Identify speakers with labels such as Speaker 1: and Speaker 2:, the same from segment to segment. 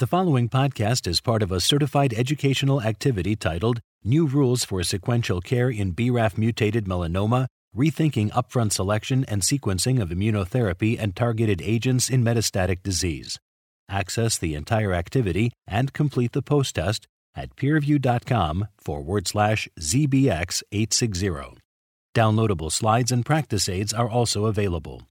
Speaker 1: The following podcast is part of a certified educational activity titled New Rules for Sequential Care in BRAF Mutated Melanoma Rethinking Upfront Selection and Sequencing of Immunotherapy and Targeted Agents in Metastatic Disease. Access the entire activity and complete the post test at peerview.com forward slash ZBX860. Downloadable slides and practice aids are also available.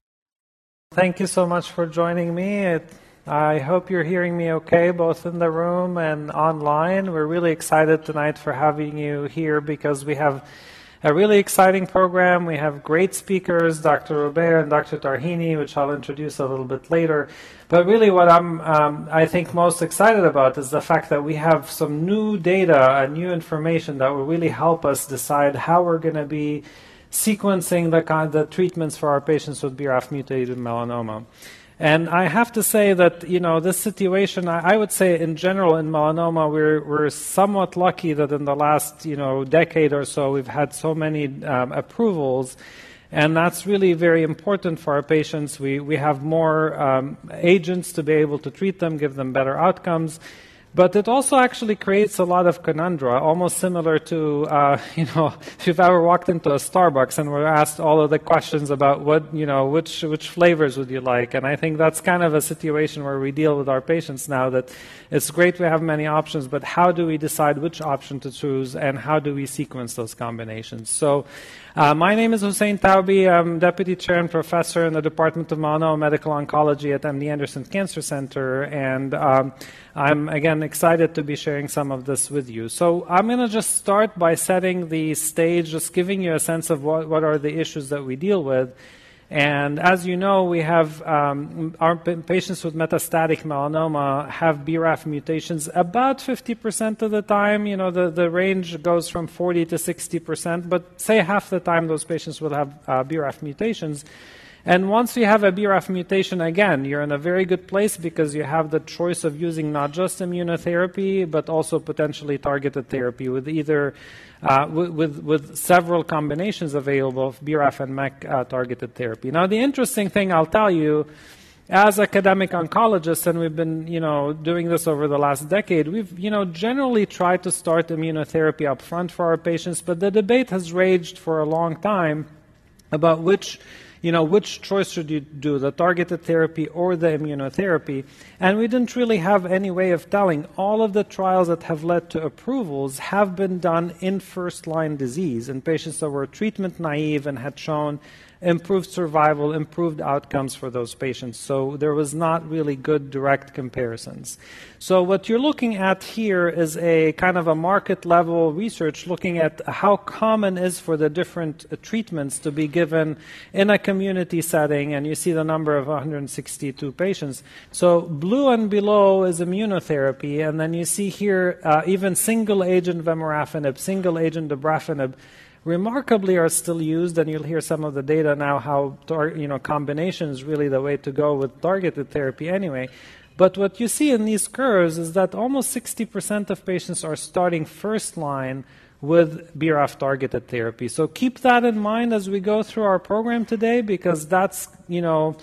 Speaker 2: Thank you so much for joining me. I hope you're hearing me okay, both in the room and online. We're really excited tonight for having you here because we have a really exciting program. We have great speakers, Dr. Robert and Dr. Tarhini, which I'll introduce a little bit later. But really, what I'm, um, I think, most excited about is the fact that we have some new data and new information that will really help us decide how we're going to be sequencing the, the treatments for our patients with BRAF mutated melanoma. And I have to say that, you know, this situation, I, I, would say in general in melanoma, we're, we're somewhat lucky that in the last, you know, decade or so, we've had so many um, approvals. And that's really very important for our patients. We, we have more um, agents to be able to treat them, give them better outcomes. But it also actually creates a lot of conundra, almost similar to, uh, you know, if you've ever walked into a Starbucks and were asked all of the questions about what, you know, which, which flavors would you like? And I think that's kind of a situation where we deal with our patients now that it's great we have many options, but how do we decide which option to choose and how do we sequence those combinations? So uh, my name is Hussein Tawbi. I'm Deputy Chair and Professor in the Department of Medical Oncology at MD Anderson Cancer Center, and um, I'm again excited to be sharing some of this with you. So I'm going to just start by setting the stage, just giving you a sense of what, what are the issues that we deal with. And as you know, we have um, our patients with metastatic melanoma have BRAF mutations about 50% of the time. You know, the, the range goes from 40 to 60%, but say half the time those patients will have uh, BRAF mutations. And once you have a BRAF mutation, again, you're in a very good place because you have the choice of using not just immunotherapy, but also potentially targeted therapy with either uh, with, with, several combinations available of BRAF and MEK uh, targeted therapy. Now, the interesting thing I'll tell you, as academic oncologists, and we've been, you know, doing this over the last decade, we've, you know, generally tried to start immunotherapy up front for our patients, but the debate has raged for a long time about which you know, which choice should you do, the targeted therapy or the immunotherapy? And we didn't really have any way of telling. All of the trials that have led to approvals have been done in first line disease in patients that were treatment naive and had shown improved survival, improved outcomes for those patients. So there was not really good direct comparisons. So what you're looking at here is a kind of a market level research looking at how common is for the different uh, treatments to be given in a community setting, and you see the number of 162 patients. So blue and below is immunotherapy, and then you see here uh, even single agent vemurafenib, single agent dabrafenib remarkably are still used, and you'll hear some of the data now how tar- you know combination is really the way to go with targeted therapy anyway. But what you see in these curves is that almost 60% of patients are starting first line with BRAF targeted therapy. So keep that in mind as we go through our program today because that's, you know,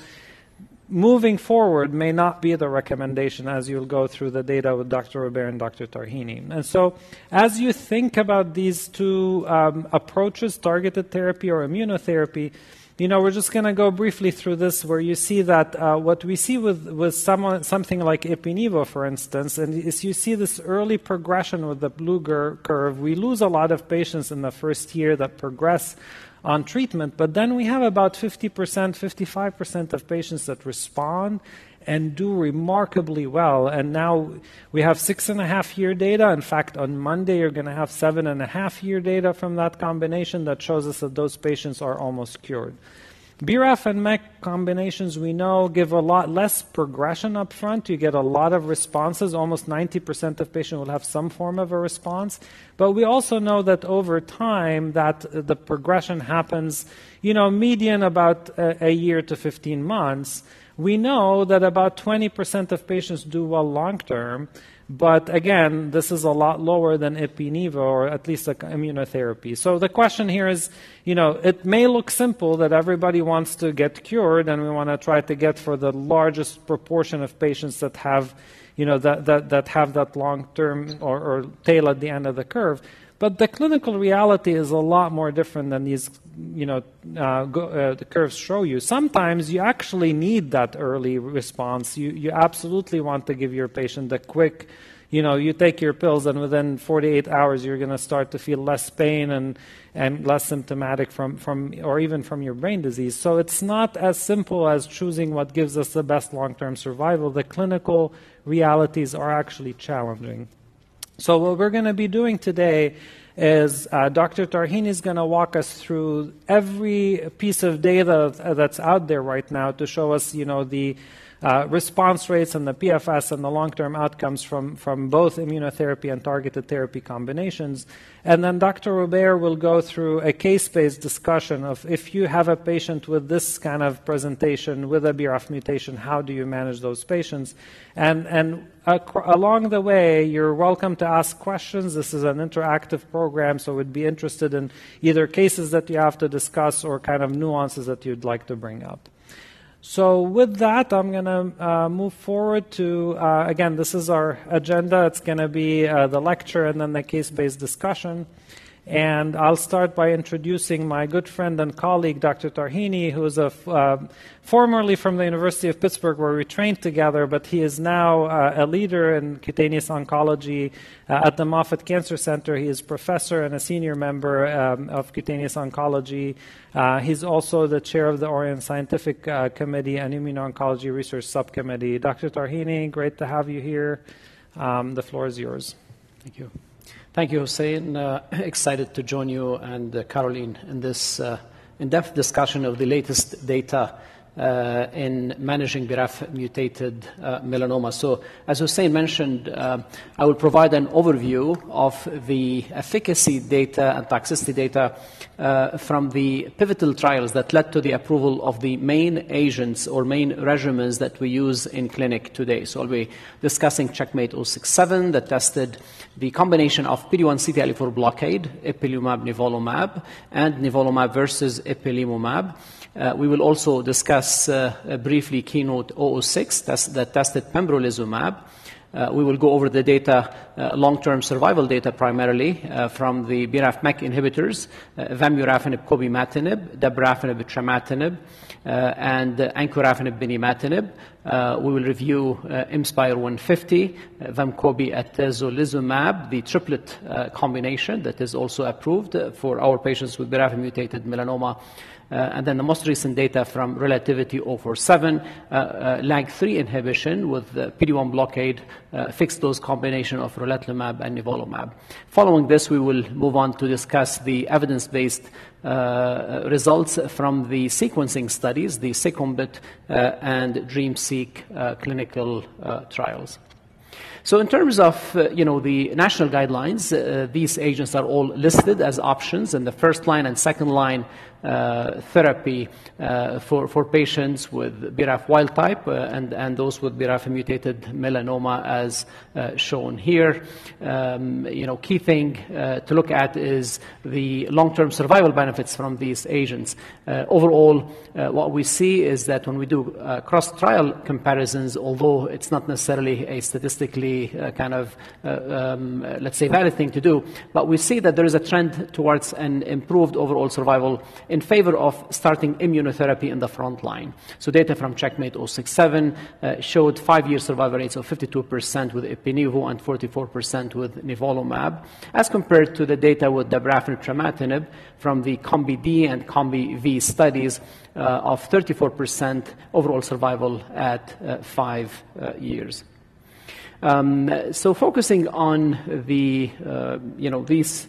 Speaker 2: moving forward may not be the recommendation as you'll go through the data with Dr. Robert and Dr. Tarhini. And so, as you think about these two um, approaches, targeted therapy or immunotherapy, you know, we're just going to go briefly through this where you see that uh, what we see with, with someone, something like Ipi/Nivo, for instance, and is you see this early progression with the blue curve. We lose a lot of patients in the first year that progress on treatment. But then we have about 50%, 55% of patients that respond and do remarkably well. And now we have six and a half year data. In fact, on Monday, you're going to have seven and a half year data from that combination that shows us that those patients are almost cured. BRAF and MEK combinations we know give a lot less progression up front. You get a lot of responses. Almost 90% of patients will have some form of a response. But we also know that over time that uh, the progression happens, you know, median about a, a year to 15 months We know that about 20% of patients do well long term, but again, this is a lot lower than ipi-nivo or at least like immunotherapy. So the question here is, you know, it may look simple that everybody wants to get cured, and we want to try to get for the largest proportion of patients that have, you know, that, that, that have that long term or, or tail at the end of the curve. But the clinical reality is a lot more different than these, you know, uh, go, uh, the curves show you. Sometimes you actually need that early response. You, you absolutely want to give your patient a quick, you know, you take your pills and within 48 hours you're going to start to feel less pain and, and less symptomatic from, from, or even from your brain disease. So it's not as simple as choosing what gives us the best long-term survival. The clinical realities are actually challenging. So, what we're going to be doing today is uh, Dr. Tarhini is going to walk us through every piece of data that's out there right now to show us, you know, the uh, response rates and the PFS and the long-term outcomes from, from both immunotherapy and targeted therapy combinations. And then Dr. Robert will go through a case-based discussion of if you have a patient with this kind of presentation with a BRAF mutation, how do you manage those patients? And, and along the way, you're welcome to ask questions. This is an interactive program, so we'd be interested in either cases that you have to discuss or kind of nuances that you'd like to bring up. So, with that, I'm going to uh, move forward to uh, again, this is our agenda. It's going to be uh, the lecture and then the case based discussion. And I'll start by introducing my good friend and colleague, Dr. Tarhini, who is a, uh, formerly from the University of Pittsburgh, where we trained together, but he is now uh, a leader in cutaneous oncology uh, at the Moffitt Cancer Center. He is professor and a senior member um, of cutaneous oncology. Uh, he's also the chair of the ORIEN Scientific uh, Committee and Immuno-Oncology Research Subcommittee. Dr. Tarhini, great to have you here. Um, the floor is yours.
Speaker 3: Thank you. Thank you, Hussein. Uh, excited to join you and uh, Caroline in this uh, in-depth discussion of the latest data uh, in managing BRAF mutated uh, melanoma. So, as Hussein mentioned, uh, I will provide an overview of the efficacy data and toxicity data uh, from the pivotal trials that led to the approval of the main agents or main regimens that we use in clinic today. So, I'll be discussing Checkmate 067 that tested the combination of PD-1 CTLA4 blockade, ipilimumab, nivolumab, and nivolumab versus ipilimumab. Uh, we will also discuss uh, briefly Keynote 006 that tested pembrolizumab. Uh, we will go over the data, uh, long-term survival data primarily uh, from the BRAF MEK inhibitors, uh, vemurafenib, cobimetinib, dabrafenib, trametinib, uh, and uh, encorafenib, binimetinib. Uh, we will review uh, IMspire 150, uh, atezolizumab, the triplet combination that is also approved for our patients with BRAF-mutated melanoma uh, and then the most recent data from Relativity 047, uh, uh, LAG3 inhibition with PD-1 blockade, fixed dose combination of relatlimab and nivolumab. Following this, we will move on to discuss the evidence-based uh, results from the sequencing studies, the SECOMBIT uh, and DREAMseq uh, clinical trials. So in terms of, uh, you know, the national guidelines, uh, these agents are all listed as options in the first line and second line uh, Uh, therapy uh, for, for patients with BRAF wild type uh, and, and those with BRAF mutated melanoma as uh, shown here. Um, you know, key thing uh, to look at is the long-term survival benefits from these agents. overall, what we see is that when we do cross-trial comparisons, although it's not necessarily a statistically kind of, um, let's say, valid thing to do, but we see that there is a trend towards an improved overall survival in favor of starting immunotherapy in the front line. So data from Checkmate 067 uh, showed five-year survival rates of 52% with Ipinivo and 44% with nivolumab, as compared to the data with dabrafenib trametinib from the COMBI-D and COMBI-V studies uh, of 34% overall survival at uh, five uh, years. Um, so focusing on the, uh, you know, these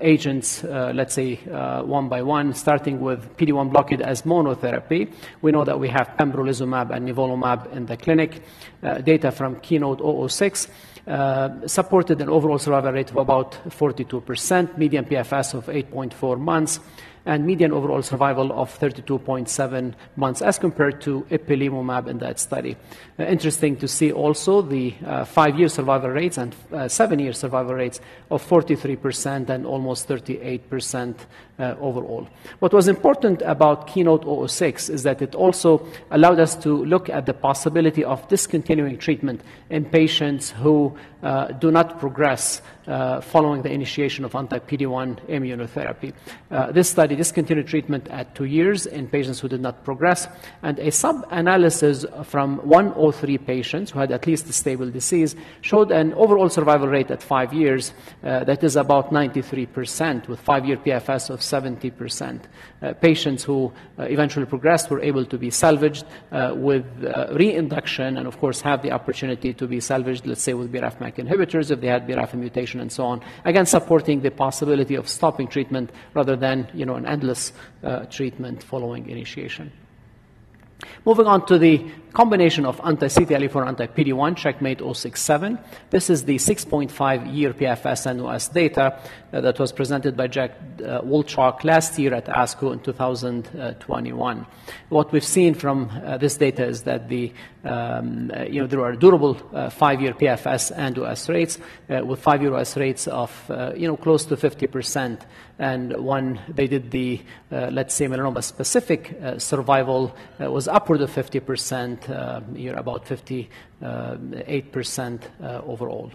Speaker 3: agents, uh, let's say uh, one by one, starting with PD-1 blockade as monotherapy. We know that we have pembrolizumab and nivolumab in the clinic. Uh, data from Keynote 006 uh, supported an overall survival rate of about 42%, median PFS of 8.4 months. And median overall survival of 32.7 months as compared to ipilimumab in that study. Uh, interesting to see also the uh, five-year survival rates and uh, seven-year survival rates of 43% and almost 38% uh, overall. What was important about Keynote 006 is that it also allowed us to look at the possibility of discontinuing treatment in patients who uh, do not progress uh, following the initiation of anti-PD-1 immunotherapy. Uh, this study discontinued treatment at two years in patients who did not progress, and a sub-analysis from 103 patients who had at least a stable disease showed an overall survival rate at five years uh, that is about 93%, with five-year PFS of 70%. Uh, patients who uh, eventually progressed were able to be salvaged uh, with reinduction, and of course have the opportunity to be salvaged, let's say with BRAF-MEK inhibitors if they had BRAF mutation and so on. Again, supporting the possibility of stopping treatment rather than you know, an endless treatment following initiation. Moving on to the combination of anti-CTLA-4 anti-PD-1, Checkmate 067. This is the 6.5 year PFS and OS data uh, that was presented by Jedd uh, Wolchok last year at ASCO in 2021. What we've seen from uh, this data is that the um, uh, you know, there are durable five-year PFS and OS rates with five-year OS rates of you know, close to 50%. And when they did the, let's say, melanoma-specific survival, was upward of 50%, uh, you're about 58% uh, overall.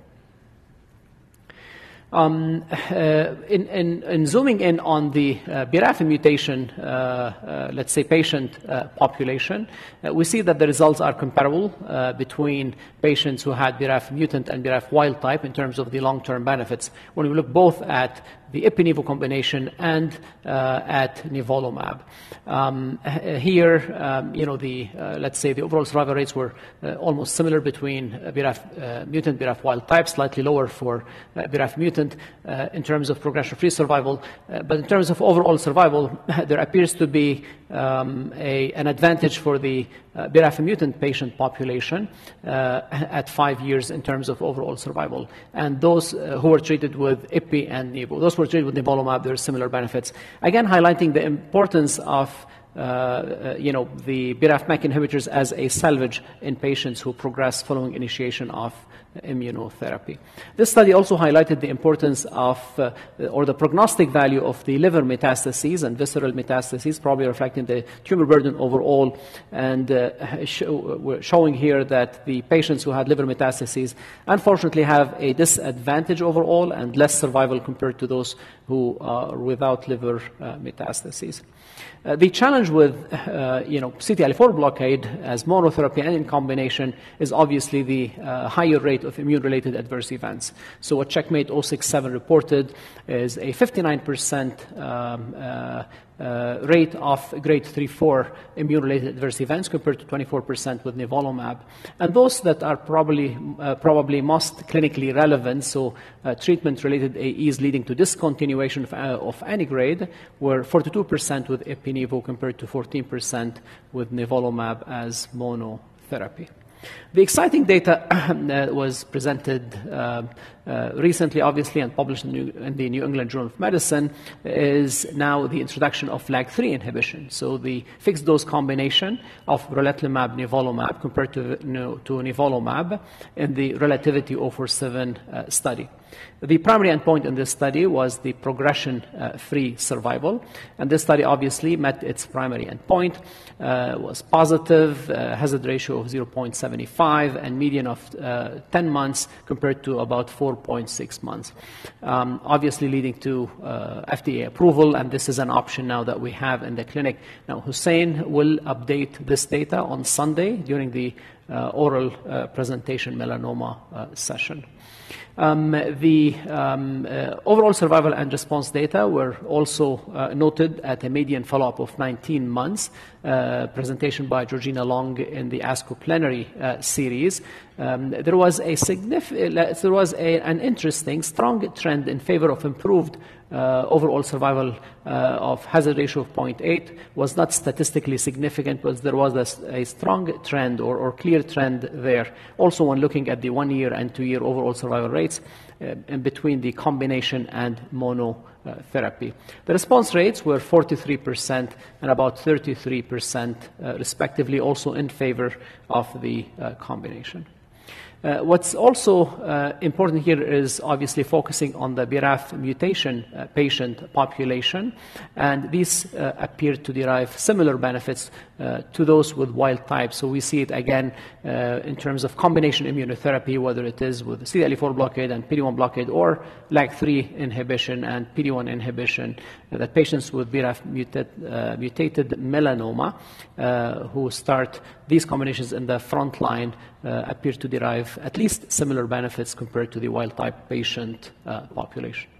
Speaker 3: Um, uh, in, in, in, zooming in on the BRAF mutation, let's say patient population, we see that the results are comparable between patients who had BRAF mutant and BRAF wild type in terms of the long-term benefits. When we look both at the ipi-nivo combination and uh, at nivolumab. Um, here, um, you know, the, uh, let's say the overall survival rates were uh, almost similar between BRAF mutant, BRAF wild type, slightly lower for BRAF mutant in terms of progression-free survival. but in terms of overall survival, there appears to be um, a, an advantage for the uh, BRAF mutant patient population uh, at five years in terms of overall survival. And those uh, who were treated with IPI and NIVO, those were treated with nivolumab, there are similar benefits. Again, highlighting the importance of uh, uh, you know, the BRAF-MEK inhibitors as a salvage in patients who progress following initiation of immunotherapy. This study also highlighted the importance of, uh, or the prognostic value of the liver metastases and visceral metastases, probably reflecting the tumor burden overall, and uh, show, showing here that the patients who had liver metastases unfortunately have a disadvantage overall and less survival compared to those who are without liver uh, metastases. Uh, the challenge with uh, you know, CTLA-4 blockade as monotherapy and in combination is obviously the uh, higher rate of immune-related adverse events. So what Checkmate 067 reported is a 59% um, uh, rate of grade 3-4 immune-related adverse events compared to 24% with nivolumab. And those that are probably, uh, probably most clinically relevant, so uh, treatment-related AEs leading to discontinuation of, uh, of any grade, were 42% with ipi-nivo compared to 14% with nivolumab as monotherapy. The exciting data was presented uh, recently, obviously, and published in, New, in, the New England Journal of Medicine, is now the introduction of LAG3 inhibition. So the fixed dose combination of relatlimab nivolumab compared to, to nivolumab in the Relativity 047 uh, study. The primary endpoint in this study was the progression-free uh, survival, and this study obviously met its primary endpoint, uh, was positive, uh, hazard ratio of 0.75, and median of uh, 10 months compared to about 4.6 months. Um, obviously leading to uh, FDA approval, and this is an option now that we have in the clinic. Now, Hussein will update this data on Sunday during the uh, oral presentation melanoma session. Um, the um, uh, overall survival and response data were also uh, noted at a median follow-up of 19 months, uh, presentation by Georgina Long in the ASCO plenary uh, series. Um, there was a uh, there was a, an interesting, strong trend in favor of improved uh, overall survival uh, of hazard ratio of 0.8 was not statistically significant, but there was a, a strong trend or, or, clear trend there. Also, when looking at the one year and two year overall survival rates uh, in between the combination and monotherapy. The response rates were 43% and about 33%, uh, respectively, also in favor of the uh, combination. Uh, what's also uh, important here is obviously focusing on the BRAF mutation uh, patient population, and these uh, appear to derive similar benefits to those with wild type. So we see it again uh, in terms of combination immunotherapy, whether it is with CTLA4 blockade and PD-1 blockade or LAG3 inhibition and PD-1 inhibition, that patients with BRAF mutate, mutated melanoma who start these combinations in the front line appear to derive at least similar benefits compared to the wild type patient uh, population.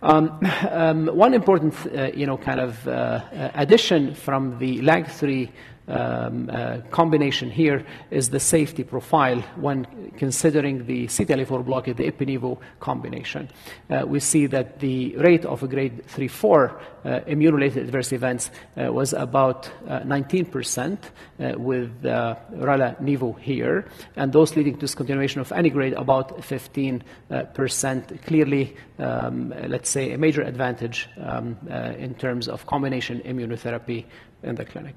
Speaker 3: Um, um, one important, uh, you know, kind of uh, addition from the LAG3 um, uh, combination here is the safety profile when considering the CTLA4 blockade, the ipi combination. Uh, we see that the rate of grade 3-4 uh, immune-related adverse events uh, was about 19% uh, uh, with Rela-Nivo here, and those leading to discontinuation of any grade about 15%. Clearly, um, let's say, a major advantage um, in terms of combination immunotherapy in the clinic.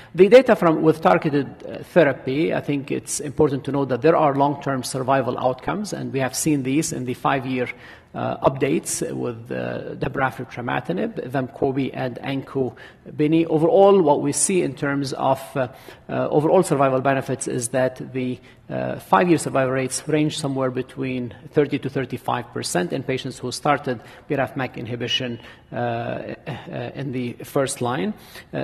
Speaker 3: The data from with targeted uh, therapy, I think it's important to note that there are long-term survival outcomes, and we have seen these in the five-year uh, updates with uh, dabrafenib Vemcobi, and Encobini. Overall, what we see in terms of uh, uh, overall survival benefits is that the uh, five-year survival rates range somewhere between 30 to 35 percent in patients who started BRAF/MEK inhibition uh, in the first line.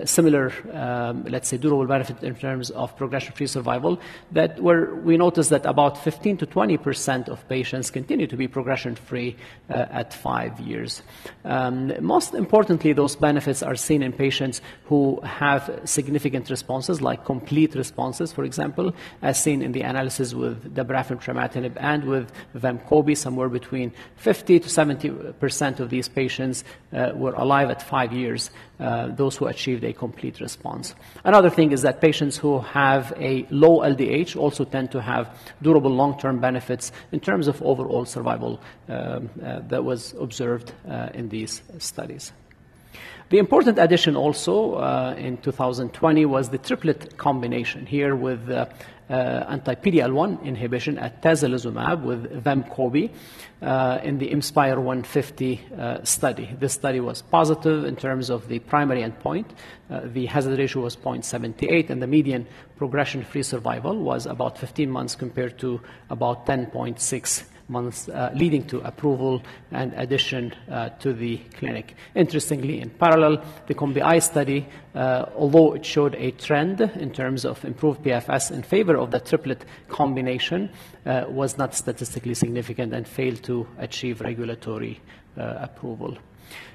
Speaker 3: Similar, um, let's say, durable benefit in terms of progression-free survival. That where we notice that about 15 to 20 percent of patients continue to be progression-free uh, at five years. Um, most importantly, those benefits are seen in patients who have significant responses, like complete responses, for example, as seen in the analysis with dabrafenib trametinib and with Vemcobi, somewhere between 50 to 70 percent of these patients uh, were alive at five years, uh, those who achieved a complete response. Another thing is that patients who have a low LDH also tend to have durable long-term benefits in terms of overall survival um, uh, that was observed uh, in these studies. The important addition also uh, in 2020 was the triplet combination here with uh, uh, anti-PD-L1 inhibition at atezolizumab with Vemcobi uh, in the IMspire 150 uh, study. This study was positive in terms of the primary endpoint. The hazard ratio was 0.78, and the median progression-free survival was about 15 months compared to about 10.6 months, uh, leading to approval and addition uh, to the clinic. Interestingly, in parallel, the COMBI study, uh, although it showed a trend in terms of improved PFS in favor of the triplet combination, uh, was not statistically significant and failed to achieve regulatory uh, approval.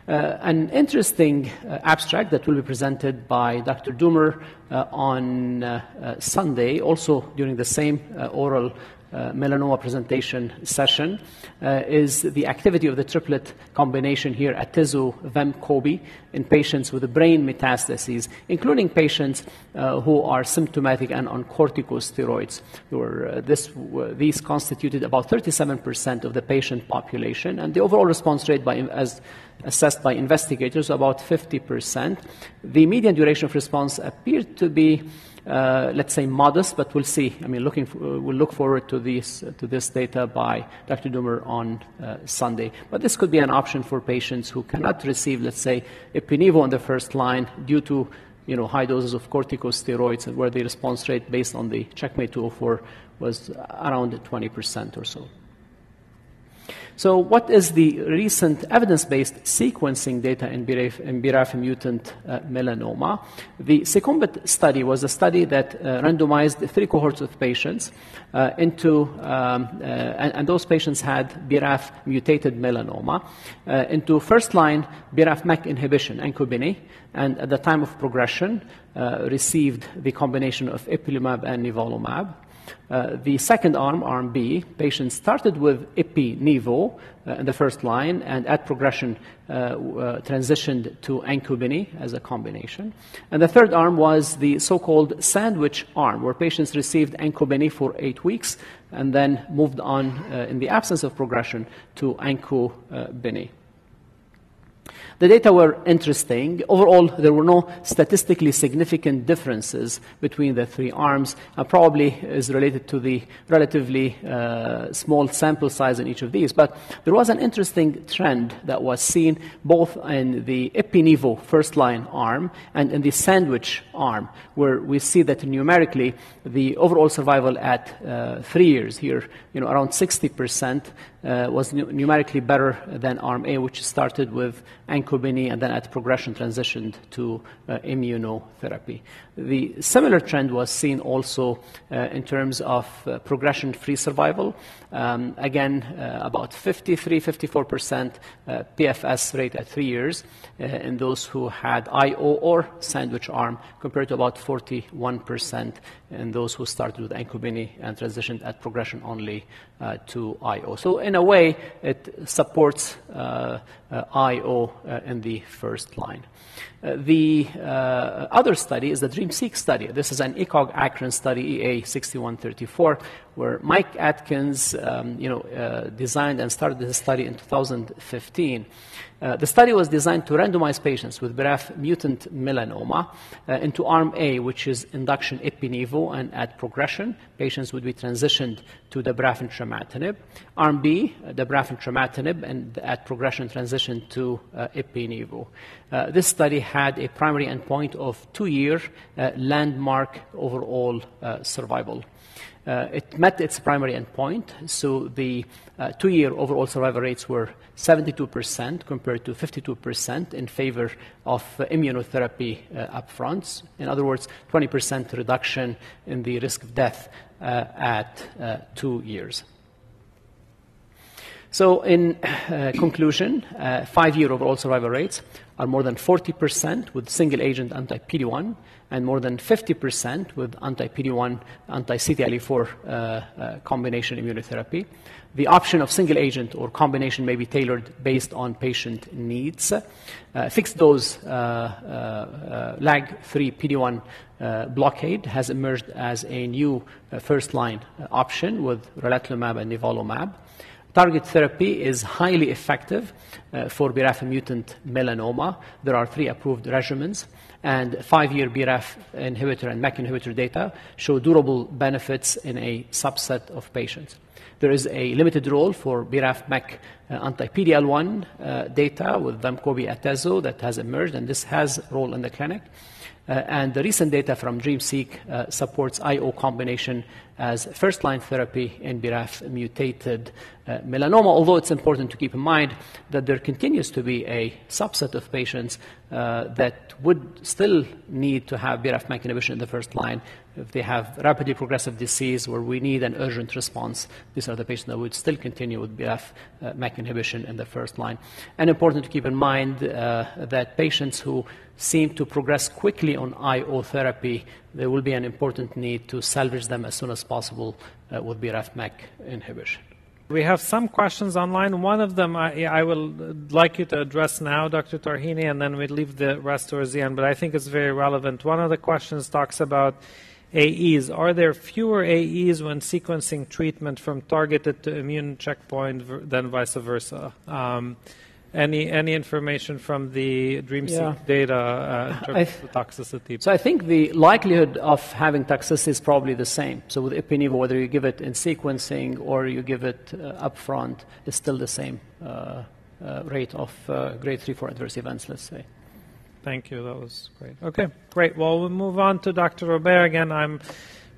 Speaker 3: Uh, an interesting uh, abstract that will be presented by Dr. Dummer uh, on Sunday, also during the same oral melanoma presentation session uh, is the activity of the triplet combination here Atezo Vemcobi in patients with brain metastases, including patients uh, who are symptomatic and on corticosteroids. Were, uh, this, these constituted about 37% of the patient population, and the overall response rate by, as assessed by investigators about 50%. The median duration of response appeared to be uh, let's say modest, but we'll see. I mean, looking for, uh, we'll look forward to this to this data by Dr. Dummer on uh, Sunday. But this could be an option for patients who cannot receive, let's say, Ipi/Nivo on the first line due to you know high doses of corticosteroids, where the response rate based on the Checkmate 204 was around 20% or so. So, what is the recent evidence based sequencing data in BRAF, in BRAF mutant uh, melanoma? The SECOMBIT study was a study that uh, randomized three cohorts of patients uh, into, um, uh, and, and, those patients had BRAF mutated melanoma, uh, into first line BRAF MEK inhibition, Encobini, and at the time of progression uh, received the combination of ipilimumab and nivolumab. Uh, the second arm, arm B, patients started with ipi-nivo uh, in the first line and at progression uh, uh, transitioned to encobini as a combination. And the third arm was the so-called sandwich arm, where patients received encobini for eight weeks and then moved on uh, in the absence of progression to encobini. The data were interesting. Overall, there were no statistically significant differences between the three arms, and probably is related to the relatively uh, small sample size in each of these. But there was an interesting trend that was seen both in the ipi-nivo first line arm and in the sandwich arm, where we see that numerically the overall survival at uh, three years here, you know, around 60 percent uh, was numerically better than arm A, which started with encobini and then at progression transitioned to uh, immunotherapy. The similar trend was seen also uh, in terms of uh, progression-free survival. Um, again, uh, about 53, 54% uh, PFS rate at three years in those who had IO or sandwich arm, compared to about 41% in those who started with encobini and transitioned at progression only to IO. So in a way, it supports IO in the first line. Uh, the uh, other study is the DREAMseq study. This is an ECOG ACRIN study, EA6134, where Mike Atkins um, you know, uh, designed and started this study in 2015. Uh, the study was designed to randomize patients with BRAF mutant melanoma uh, into arm A, which is induction ipi-nivo, and at progression, patients would be transitioned to the BRAF and trametinib. Arm B, uh, the BRAF and trametinib, and at progression, transitioned to uh, ipi-nivo. Uh, this study had a primary endpoint of two-year uh, landmark overall survival. Uh, it met its primary endpoint, so the uh, two-year overall survival rates were 72% compared to 52% in favor of uh, immunotherapy uh, upfronts. In other words, 20% reduction in the risk of death uh, at uh, two years. So, in conclusion, five year overall survival rates are more than 40% with single agent anti PD1 and more than 50% with anti PD1, anti CTLA4 uh, uh, combination immunotherapy. The option of single agent or combination may be tailored based on patient needs. Uh, fixed dose uh, LAG3 PD1 blockade has emerged as a new first line option with relatlimab and nivolumab. Target therapy is highly effective uh, for BRAF mutant melanoma. There are three approved regimens, and five-year BRAF inhibitor and MEK inhibitor data show durable benefits in a subset of patients. There is a limited role for BRAF MEK uh, anti-PD-L1 uh, data with Vemcobi Atezo that has emerged, and this has role in the clinic. Uh, and the recent data from DREAMseq uh, supports IO combination as first-line therapy in BRAF mutated uh, melanoma, although it's important to keep in mind that there continues to be a subset of patients that would still need to have BRAF MEK inhibition in the first line if they have rapidly progressive disease where we need an urgent response. These are the patients that would still continue with BRAF MEK inhibition in the first line. And important to keep in mind that patients who seem to progress quickly on IO therapy, there will be an important need to salvage them as soon as possible uh, with BRAF MEK inhibition.
Speaker 2: We have some questions online. One of them I, will like you to address now, Dr. Tarhini, and then we leave the rest towards the end, but I think it's very relevant. One of the questions talks about AEs. Are there fewer AEs when sequencing treatment from targeted to immune checkpoint than vice versa? Um, any any information from the DREAMseq yeah. data uh, in terms th- of toxicity?
Speaker 3: So I think the likelihood of having toxicity is probably the same. So with ipi-nivo, whether you give it in sequencing or you give it uh, upfront, is still the same uh, uh rate of uh, grade 3 for adverse events, let's say.
Speaker 2: Thank you. That was great. Okay, great. Well, we'll move on to Dr. Robert again. I'm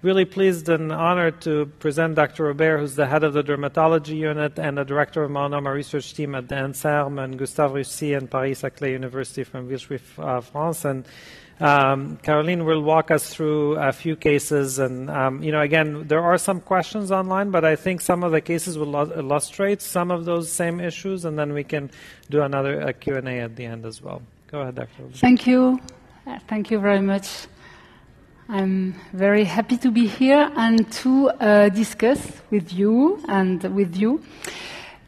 Speaker 2: really pleased and honored to present Dr. Robert, who's the head of the dermatology unit and the director of melanoma research team at the INSERM and Gustave Roussy and Paris-Saclay University from Villejuif, uh, France. And um, Caroline will walk us through a few cases. And, um, you know, again, there are some questions online, but I think some of the cases will illustrate some of those same issues, and then we can do another Q&A at the end as well. Go ahead, Dr.
Speaker 4: Thank you. Uh, thank you very much. I'm very happy to be here and to uh, discuss with you and with you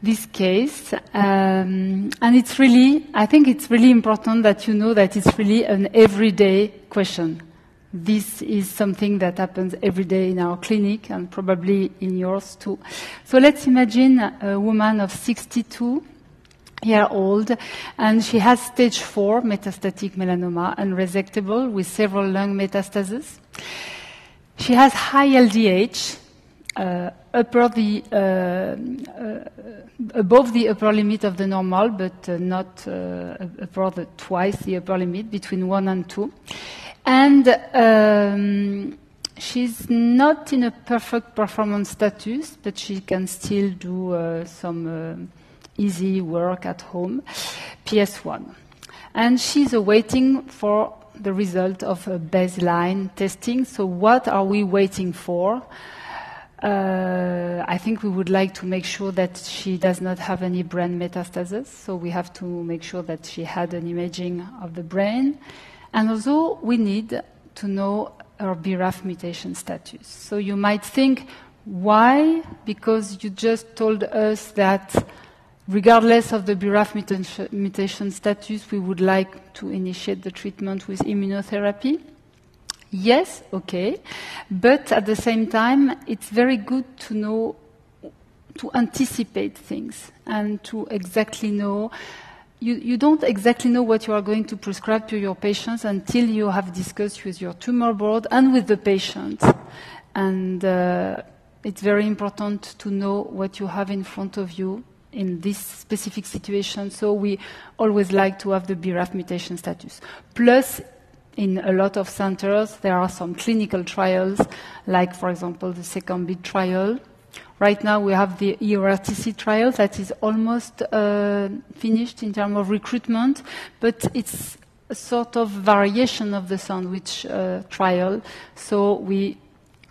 Speaker 4: this case. Um, and it's really, I think it's really important that you know that it's really an everyday question. This is something that happens every day in our clinic and probably in yours too. So let's imagine a woman of 62 year old and she has stage 4 metastatic melanoma unresectable with several lung metastases. She has high LDH, uh, upper the, uh, uh, above the upper limit of the normal, but uh, not uh, above the, twice the upper limit, between 1 and 2. And um, she's not in a perfect performance status, but she can still do uh, some easy work at home, PS1. And she's awaiting for the result of a baseline testing. So what are we waiting for? Uh, I think we would like to make sure that she does not have any brain metastasis. So we have to make sure that she had an imaging of the brain. And also we need to know her BRAF mutation status. So you might think, why? Because you just told us that regardless of the BRAF mutation status, we would like to initiate the treatment with immunotherapy. Yes, okay. But at the same time, it's very good to know, to anticipate things and to exactly know. You, you don't exactly know what you are going to prescribe to your patients until you have discussed with your tumor board and with the patient. And uh, it's very important to know what you have in front of you in this specific situation. So we always like to have the BRAF mutation status. Plus, in a lot of centers, there are some clinical trials, like, for example, the Second SECOMBIT trial. Right now, we have the EORTC trial that is almost uh, finished in terms of recruitment, but it's a sort of variation of the sandwich uh, trial. So we,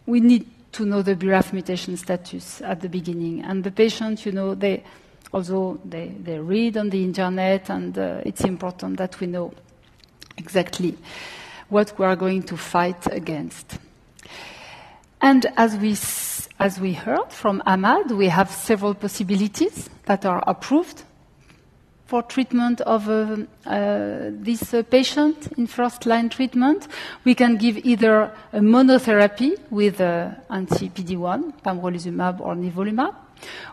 Speaker 4: we need to know the BRAF mutation status at the beginning. And the patient, you know, they, although they, they read on the internet, and uh, it's important that we know exactly what we are going to fight against. And as we, as we heard from Ahmad, we have several possibilities that are approved for treatment of uh, uh, this uh, patient in first line treatment. We can give either a monotherapy with uh, anti-PD-1, pembrolizumab or nivolumab.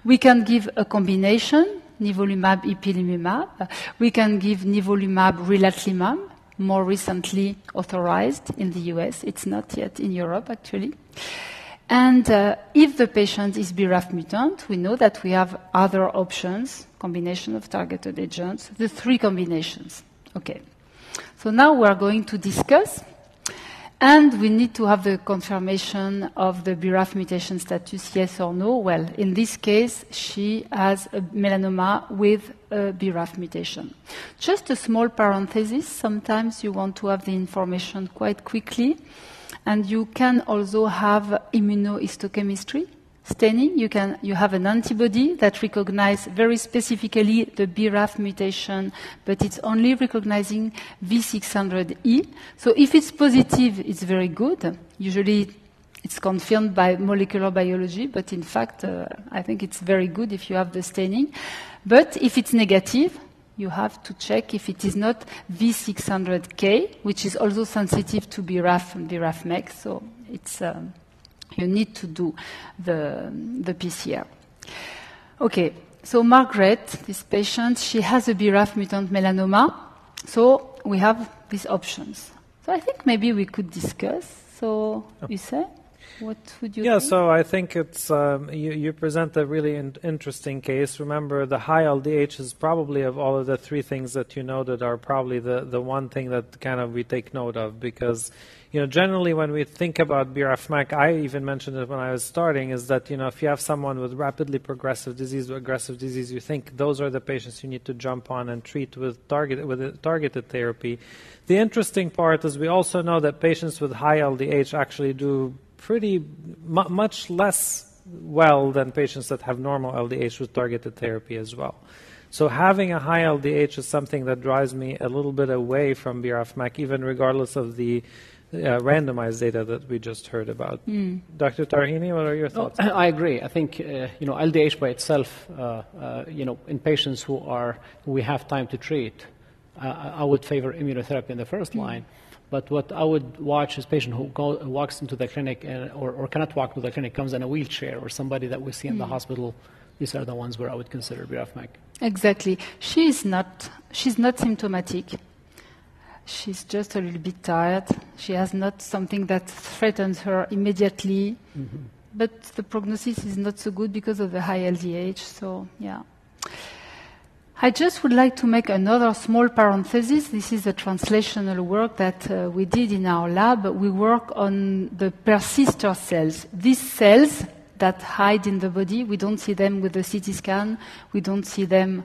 Speaker 4: We can give a combination, nivolumab, ipilimumab. We can give nivolumab, relatlimab, more recently authorized in the US. It's not yet in Europe, actually. And uh, if the patient is BRAF mutant, we know that we have other options, combination of targeted agents, the three combinations. Okay. So now we are going to discuss and we need to have the confirmation of the BRAF mutation status, yes or no. Well, in this case, she has a melanoma with a BRAF mutation. Just a small parenthesis. Sometimes you want to have the information quite quickly. And you can also have immunohistochemistry staining, you, can, you have an antibody that recognizes very specifically the BRAF mutation, but it's only recognizing V600E. So if it's positive, it's very good. Usually it's confirmed by molecular biology, but in fact, uh, I think it's very good if you have the staining. But if it's negative, you have to check if it is not V600K, which is also sensitive to BRAF and BRAF-MEK. So it's um, you need to do the, the PCR. Okay, so Margaret, this patient, she has a BRAF mutant melanoma, so we have these options. So I think maybe we could discuss. So you say? What would you?
Speaker 2: Yeah,
Speaker 4: think?
Speaker 2: so I think it's um, you, you present a really in- interesting case. Remember, the high LDH is probably of all of the three things that you noted are probably the the one thing that kind of we take note of because you know, generally when we think about BRAF-MEK, I even mentioned it when I was starting, is that, you know, if you have someone with rapidly progressive disease, aggressive disease, you think those are the patients you need to jump on and treat with, target, with targeted therapy. The interesting part is we also know that patients with high LDH actually do pretty much less well than patients that have normal LDH with targeted therapy as well. So having a high LDH is something that drives me a little bit away from BRAF-MEK, even regardless of the uh, randomized data that we just heard about. Mm. Dr. Tarhini, what are your thoughts?
Speaker 3: Oh, I agree. I think uh, you know LDH by itself, uh, uh, you know, in patients who are who we have time to treat, uh, I would favor immunotherapy in the first mm. line. But what I would watch is patient who go, walks into the clinic and, or, or, cannot walk to the clinic, comes in a wheelchair, or somebody that we see in mm. the hospital. These are the ones where I would consider BRAF/MEK.
Speaker 4: Exactly. She is not. She's not symptomatic she's just a little bit tired. She has not something that threatens her immediately. Mm-hmm. But the prognosis is not so good because of the high LDH. So, yeah. I just would like to make another small parenthesis. This is a translational work that uh, we did in our lab. We work on the persister cells. These cells that hide in the body, we don't see them with the CT scan, we don't see them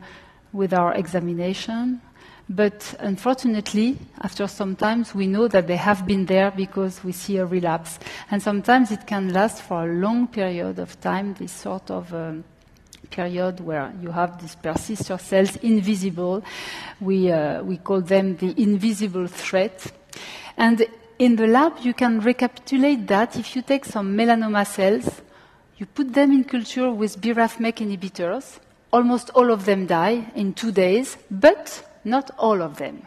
Speaker 4: with our examination. But unfortunately, after some time, we know that they have been there because we see a relapse. And sometimes it can last for a long period of time, this sort of um, period where you have these persister cells invisible. We, uh, we call them the invisible threat. And in the lab, you can recapitulate that if you take some melanoma cells, you put them in culture with BRAF/MEK inhibitors. Almost all of them die in two days, but not all of them.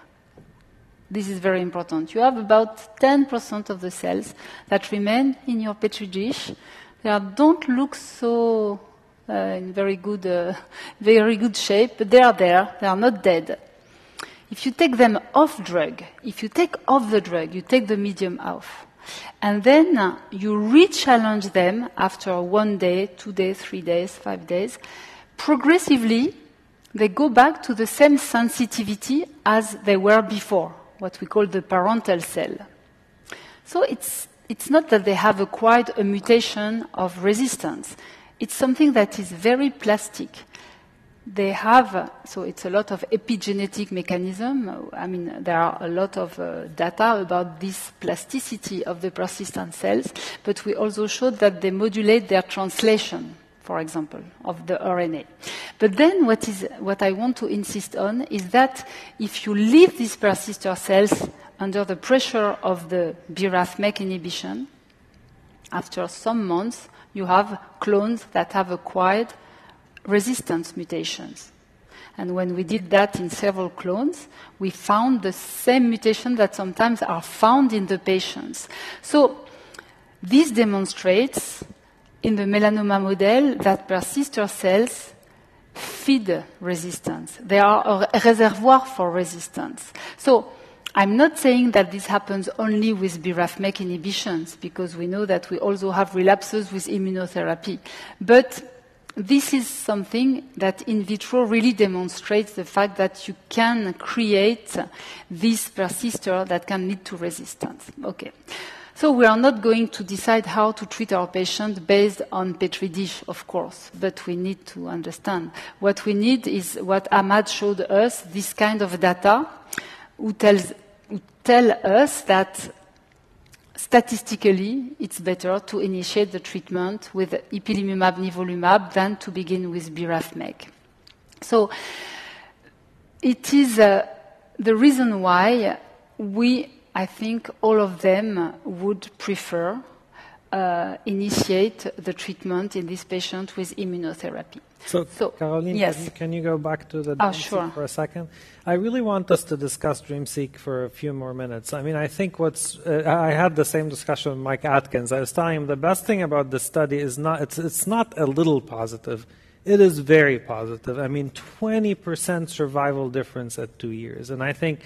Speaker 4: This is very important. You have about 10% of the cells that remain in your petri dish. They don't look so in very good, uh, very good shape, but they are there. They are not dead. If you take them off drug, if you take off the drug, you take the medium off, and then uh, you re-challenge them after one day, two days, three days, five days, progressively they go back to the same sensitivity as they were before, what we call the parental cell. So it's, it's not that they have acquired a mutation of resistance. It's something that is very plastic. They have, so it's a lot of epigenetic mechanism. I mean, there are a lot of uh, data about this plasticity of the persistent cells, but we also showed that they modulate their translation for example, of the RNA. But then what, is, what I want to insist on is that if you leave these persister cells under the pressure of the BRAF/MEK inhibition, after some months, you have clones that have acquired resistance mutations. And when we did that in several clones, we found the same mutation that sometimes are found in the patients. So this demonstrates in the melanoma model that persister cells feed resistance. They are a reservoir for resistance. So I'm not saying that this happens only with BRAF/MEK inhibitions, because we know that we also have relapses with immunotherapy. But this is something that in vitro really demonstrates the fact that you can create this persister that can lead to resistance. Okay. So we are not going to decide how to treat our patient based on Petri dish, of course, but we need to understand. What we need is what Ahmad showed us, this kind of data, who, tells, tell us that statistically it's better to initiate the treatment with ipilimumab, nivolumab than to begin with BRAF/MEK. So it is uh, the reason why we I think all of them would prefer uh, initiate the treatment in this patient with immunotherapy.
Speaker 2: So, so Caroline, yes. can, you, can, you, go back to the
Speaker 4: oh, sure.
Speaker 2: for a second? I really want us to discuss DreamSeq for a few more minutes. I mean, I think what's uh, I had the same discussion with Mike Atkins. I was telling him the best thing about this study is not it's it's not a little positive. It is very positive. I mean, 20% survival difference at two years, and I think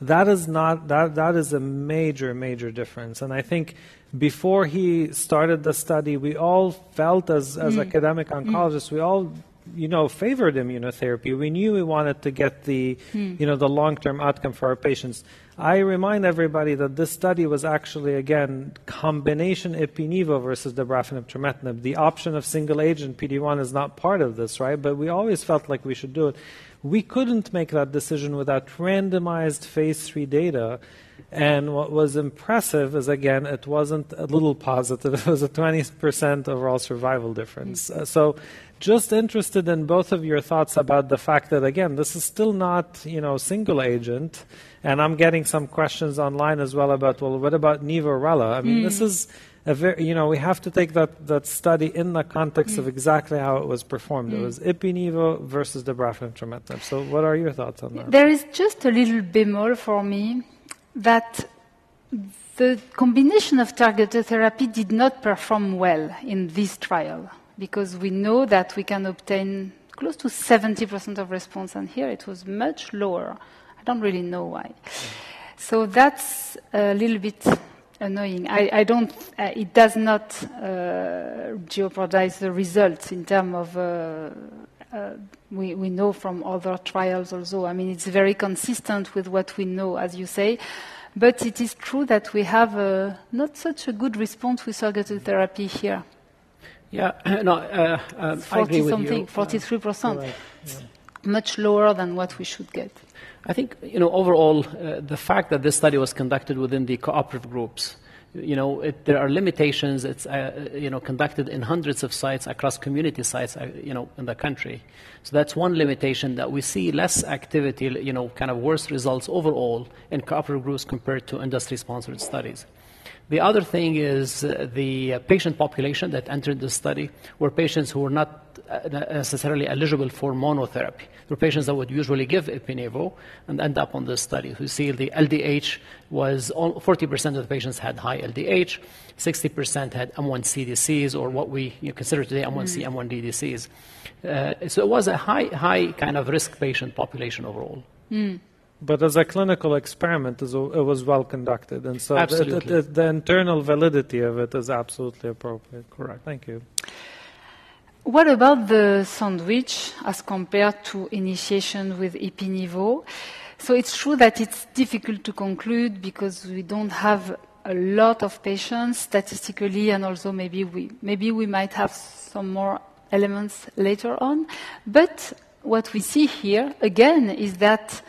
Speaker 2: that is not that that is a major major difference and i think before he started the study we all felt as as mm. academic mm. oncologists mm. we all you know favored immunotherapy we knew we wanted to get the mm. you know the long term outcome for our patients i remind everybody that this study was actually again combination ipi-nivo versus dabrafenib trametinib the option of single agent pd1 is not part of this right but we always felt like we should do it we couldn't make that decision without randomized phase three data. And what was impressive is again, it wasn't a little positive, it was a 20% overall survival difference. Uh, so just interested in both of your thoughts about the fact that again, this is still not, you know, single agent. And I'm getting some questions online as well about, well, what about Nivo-Rela? I mean, mm. this is very, you know, we have to take that, that study in the context mm. of exactly how it was performed. Mm. It was Ipi-Nivo versus the Dabrafenib So what are your thoughts on that?
Speaker 4: There is just a little bemol for me that the combination of targeted therapy did not perform well in this trial because we know that we can obtain close to 70% of response, and here it was much lower. I don't really know why. So that's a little bit annoying. I, I don't. Uh, it does not uh, jeopardize the results in terms of. Uh, uh, we, we know from other trials also. I mean, it's very consistent with what we know, as you say. But it is true that we have uh, not such a good response with targeted therapy here.
Speaker 3: Yeah, no, uh, um, 40
Speaker 4: something, 43 percent, yeah. much lower than what we should get.
Speaker 3: I think you know overall uh, the fact that this study was conducted within the cooperative groups, you know, it, there are limitations. It's uh, you know conducted in hundreds of sites across community sites, uh, you know, in the country. So that's one limitation that we see less activity, you know, kind of worse results overall in cooperative groups compared to industry-sponsored studies. The other thing is uh, the patient population that entered the study were patients who were not uh, necessarily eligible for monotherapy. There were patients that would usually give Ipi-Nivo and end up on this study. You see the LDH was 40% of the patients had high LDH, 60% had M1 CDCs or what we you know, consider today M1C, mm. M1 DDCs. Uh, so it was a high, high kind of risk patient population overall.
Speaker 2: Mm. But as a clinical experiment, it was well conducted, and so the, the, the, internal validity of it is absolutely appropriate. Correct. Thank you.
Speaker 4: What about the sandwich as compared to initiation with Ipi-Nivo? So it's true that it's difficult to conclude because we don't have a lot of patients statistically, and also maybe we maybe we might have some more elements later on. But what we see here again is that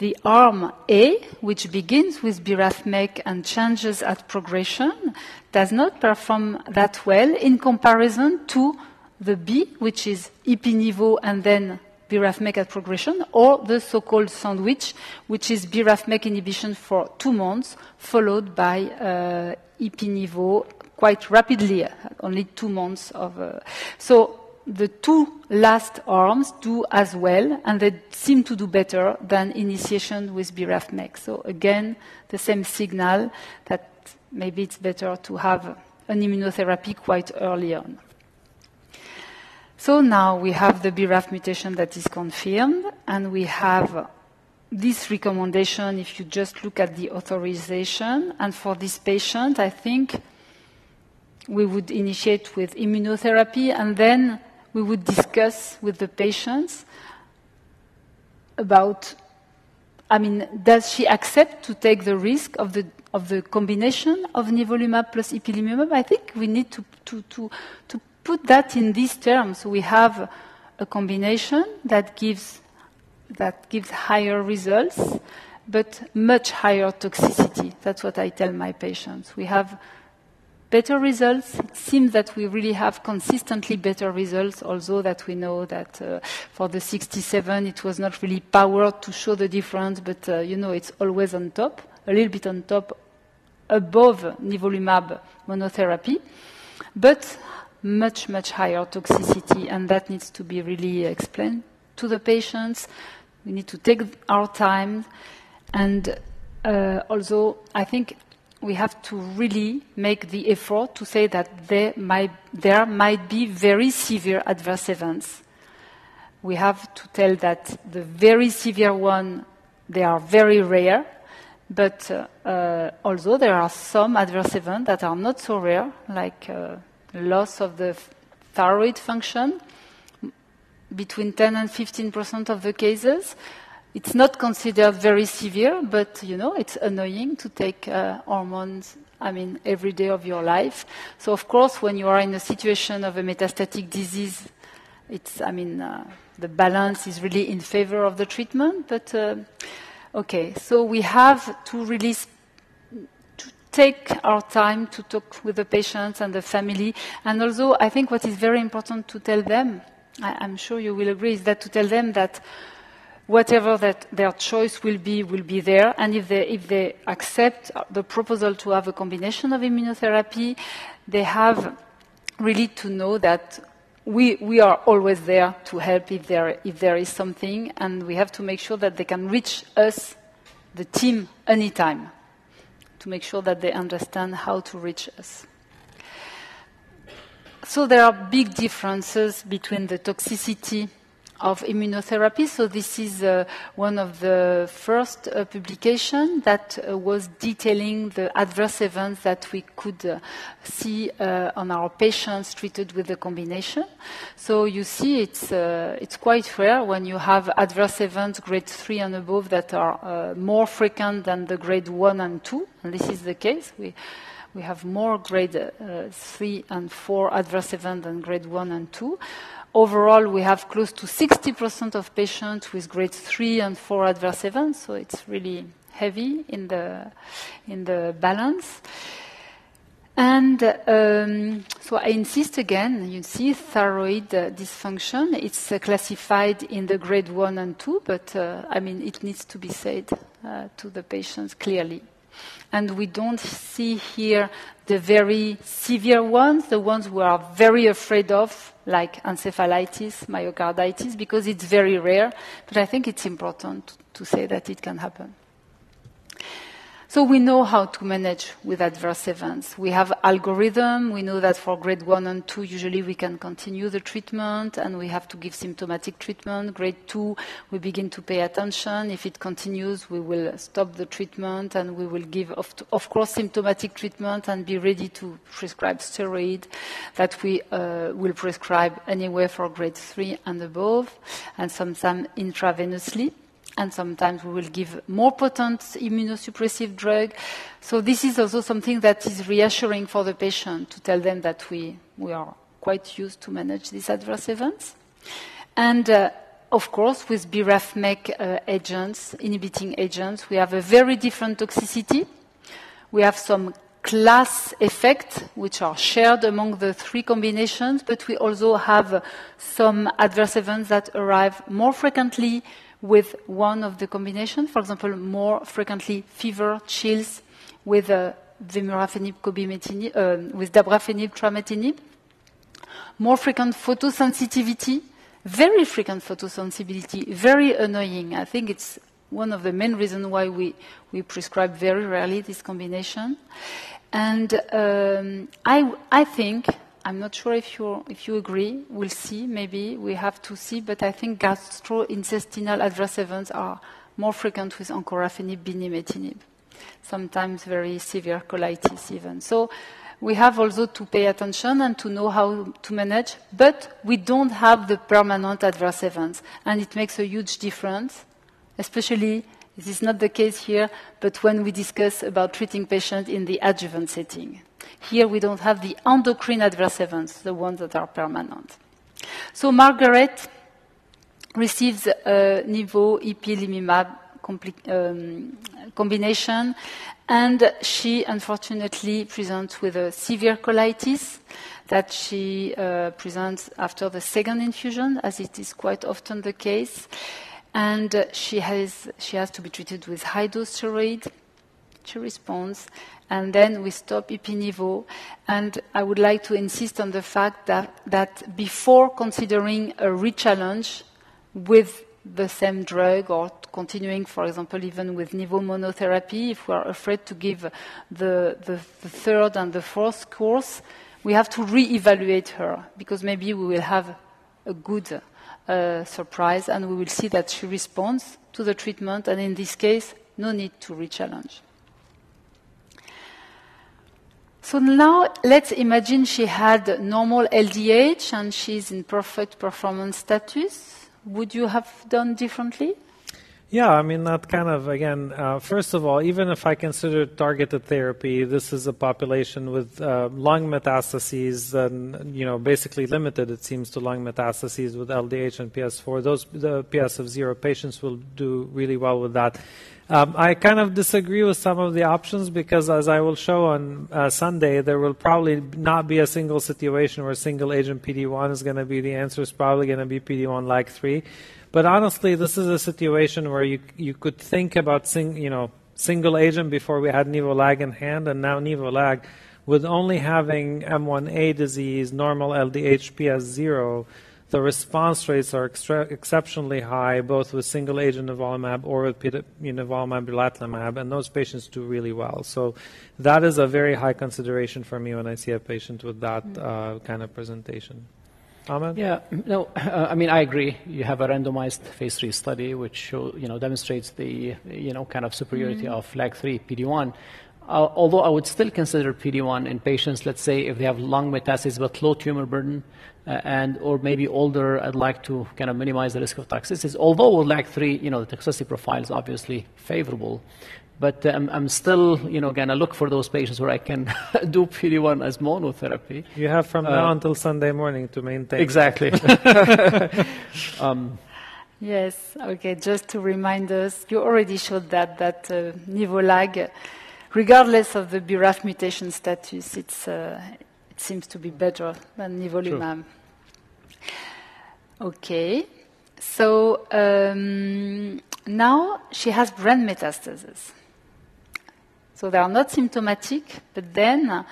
Speaker 4: the arm A, which begins with BRAF/MEK and changes at progression, does not perform that well in comparison to the B, which is Ipi-Nivo and then BRAF/MEK at progression, or the so-called sandwich, which is BRAF/MEK inhibition for two months, followed by uh, Ipi-Nivo quite rapidly, only two months of. Uh, so the two last arms do as well, and they seem to do better than initiation with BRAF/MEK. So again, the same signal that maybe it's better to have an immunotherapy quite early on. So now we have the BRAF mutation that is confirmed, and we have this recommendation if you just look at the authorization. And for this patient, I think we would initiate with immunotherapy and then we would discuss with the patients about, I mean, does she accept to take the risk of the, of the combination of nivolumab plus ipilimumab? I think we need to, to, to, to put that in these terms. We have a combination that gives, that gives higher results, but much higher toxicity. That's what I tell my patients. We have better results. It seems that we really have consistently better results, although that we know that uh, for the 67 it was not really powered to show the difference, but uh, you know it's always on top, a little bit on top, above nivolumab monotherapy, but much, much higher toxicity, and that needs to be really explained to the patients. We need to take our time, and uh, also I think we have to really make the effort to say that there might, there might be very severe adverse events. We have to tell that the very severe one, they are very rare, but uh, uh, although there are some adverse events that are not so rare, like uh, loss of the thyroid function, between 10 and 15 percent of the cases, it's not considered very severe, but you know, it's annoying to take uh, hormones, I mean, every day of your life. So, of course, when you are in a situation of a metastatic disease it's, I mean, uh, the balance is really in favor of the treatment. But uh, okay, so we have to to take our time to talk with the patients and the family. And also, I think what is very important to tell them, I, am sure you will agree, is that to tell them that whatever that their choice will be, will be there. And if they, if they accept the proposal to have a combination of immunotherapy, they have really to know that we, we are always there to help if there, if there is something, and we have to make sure that they can reach us, the team, anytime, make sure that they understand how to reach us. So there are big differences between the toxicity of immunotherapy. So this is uh, one of the first uh, that uh, was detailing the adverse events that we could uh, see uh, on our patients treated with the combination. So you see it's, uh, it's quite rare when you have adverse events grade 3 and above that are more frequent than the grade 1 and 2, and this is the case. We, we have more grade 3 and 4 adverse events than grade 1 and 2. Overall, we have close to 60% of patients with grade 3 and 4 adverse events, so it's really heavy in the, in the balance. And um, so I insist again, you see thyroid uh, dysfunction. It's uh, classified in the grade 1 and 2, but uh, I mean, it needs to be said uh, to the patients clearly. And we don't see here the very severe ones, the ones we are very afraid of, like encephalitis, myocarditis, because it's very rare. But I think it's important to say that it can happen. So we know how to manage with adverse events. We have algorithm. We know that for grade one and two, usually we can continue the treatment and we have to give symptomatic treatment. Grade two, we begin to pay attention. If it continues, we will stop the treatment and we will give, of, of course, symptomatic treatment and be ready to prescribe steroid that we uh, will prescribe anywhere for grade three and above and sometimes intravenously and sometimes we will give more potent immunosuppressive drug. So this is also something that is reassuring for the patient to tell them that we, we are quite used to manage these adverse events. And uh, of course, with BRAF-MEK uh, agents, inhibiting agents, we have a very different toxicity. We have some class effects, which are shared among the three combinations, but we also have some adverse events that arrive more frequently with one of the combination. For example, more frequently fever, chills with uh, vemurafenib, cobimetinib, uh, with dabrafenib, trametinib. More frequent photosensitivity, very frequent photosensitivity, very annoying. I think it's one of the main reasons why we, we prescribe very rarely this combination. And um, I, I think I'm not sure if you if you agree. We'll see. Maybe we have to see. But I think gastrointestinal adverse events are more frequent with encorafenib, binimetinib. Sometimes very severe colitis even. So we have also to pay attention and to know how to manage. But we don't have the permanent adverse events, and it makes a huge difference, especially. This is not the case here, but when we discuss about treating patients in the adjuvant setting. Here we don't have the endocrine adverse events, the ones that are permanent. So Margaret receives a Nivo ipilimumab um, combination, and she unfortunately presents with a severe colitis that she uh, presents after the second infusion, as it is quite often the case. And she, has, she has to be treated with high dose steroid. She responds, and then we stop Ipinivo. And I would like to insist on the fact that, that before considering a rechallenge with the same drug or continuing, for example, even with Nivo monotherapy, if we are afraid to give the, the, the third and the fourth course, we have to re-evaluate her because maybe we will have a good uh, surprise and we will see that she responds to the treatment and in this case, no need to rechallenge. So now let's imagine she had normal LDH and she's in perfect performance status. Would you have done differently?
Speaker 2: Yeah, I mean, that kind of, again, uh, first of all, even if I consider targeted therapy, this is a population with uh, lung metastases and, you know, basically limited, it seems, to lung metastases with LDH and PS4. Those, the PS of zero patients will do really well with that. Um, I kind of disagree with some of the options because, as I will show on uh, Sunday, there will probably not be a single situation where single agent PD1 is going to be the answer. It's probably going to be PD1 LAG3. But honestly, this is a situation where you you could think about sing, you know single agent before we had Nivo-Lag in hand, and now Nivo-Lag, with only having M1A disease, normal LDH PS0, the response rates are extra- exceptionally high, both with single agent nivolumab or with nivolumab relatlimab, and those patients do really well. So that is a very high consideration for me when I see a patient with that uh, kind of presentation. Ahmad?
Speaker 3: Yeah, no, uh, I mean, I agree. You have a randomized phase three study which show, you know, demonstrates the, you know, kind of superiority mm-hmm. of LAG3 PD1. Uh, although I would still consider PD1 in patients, let's say, if they have lung metastases but low tumor burden, uh, and or maybe older, I'd like to kind of minimize the risk of toxicities. Although with LAG3, you know, the toxicity profile is obviously favorable, but um, I'm still, you know, going to look for those patients where I can do PD-1 as monotherapy.
Speaker 2: You have from uh, now until Sunday morning to maintain.
Speaker 3: Exactly. um,
Speaker 4: yes. Okay. Just to remind us, you already showed that that uh, Nivo-Lag, regardless of the BRAF mutation status, it's uh, it seems to be better than nivolumab. Okay. So um, now she has brain metastases. So they are not symptomatic, but then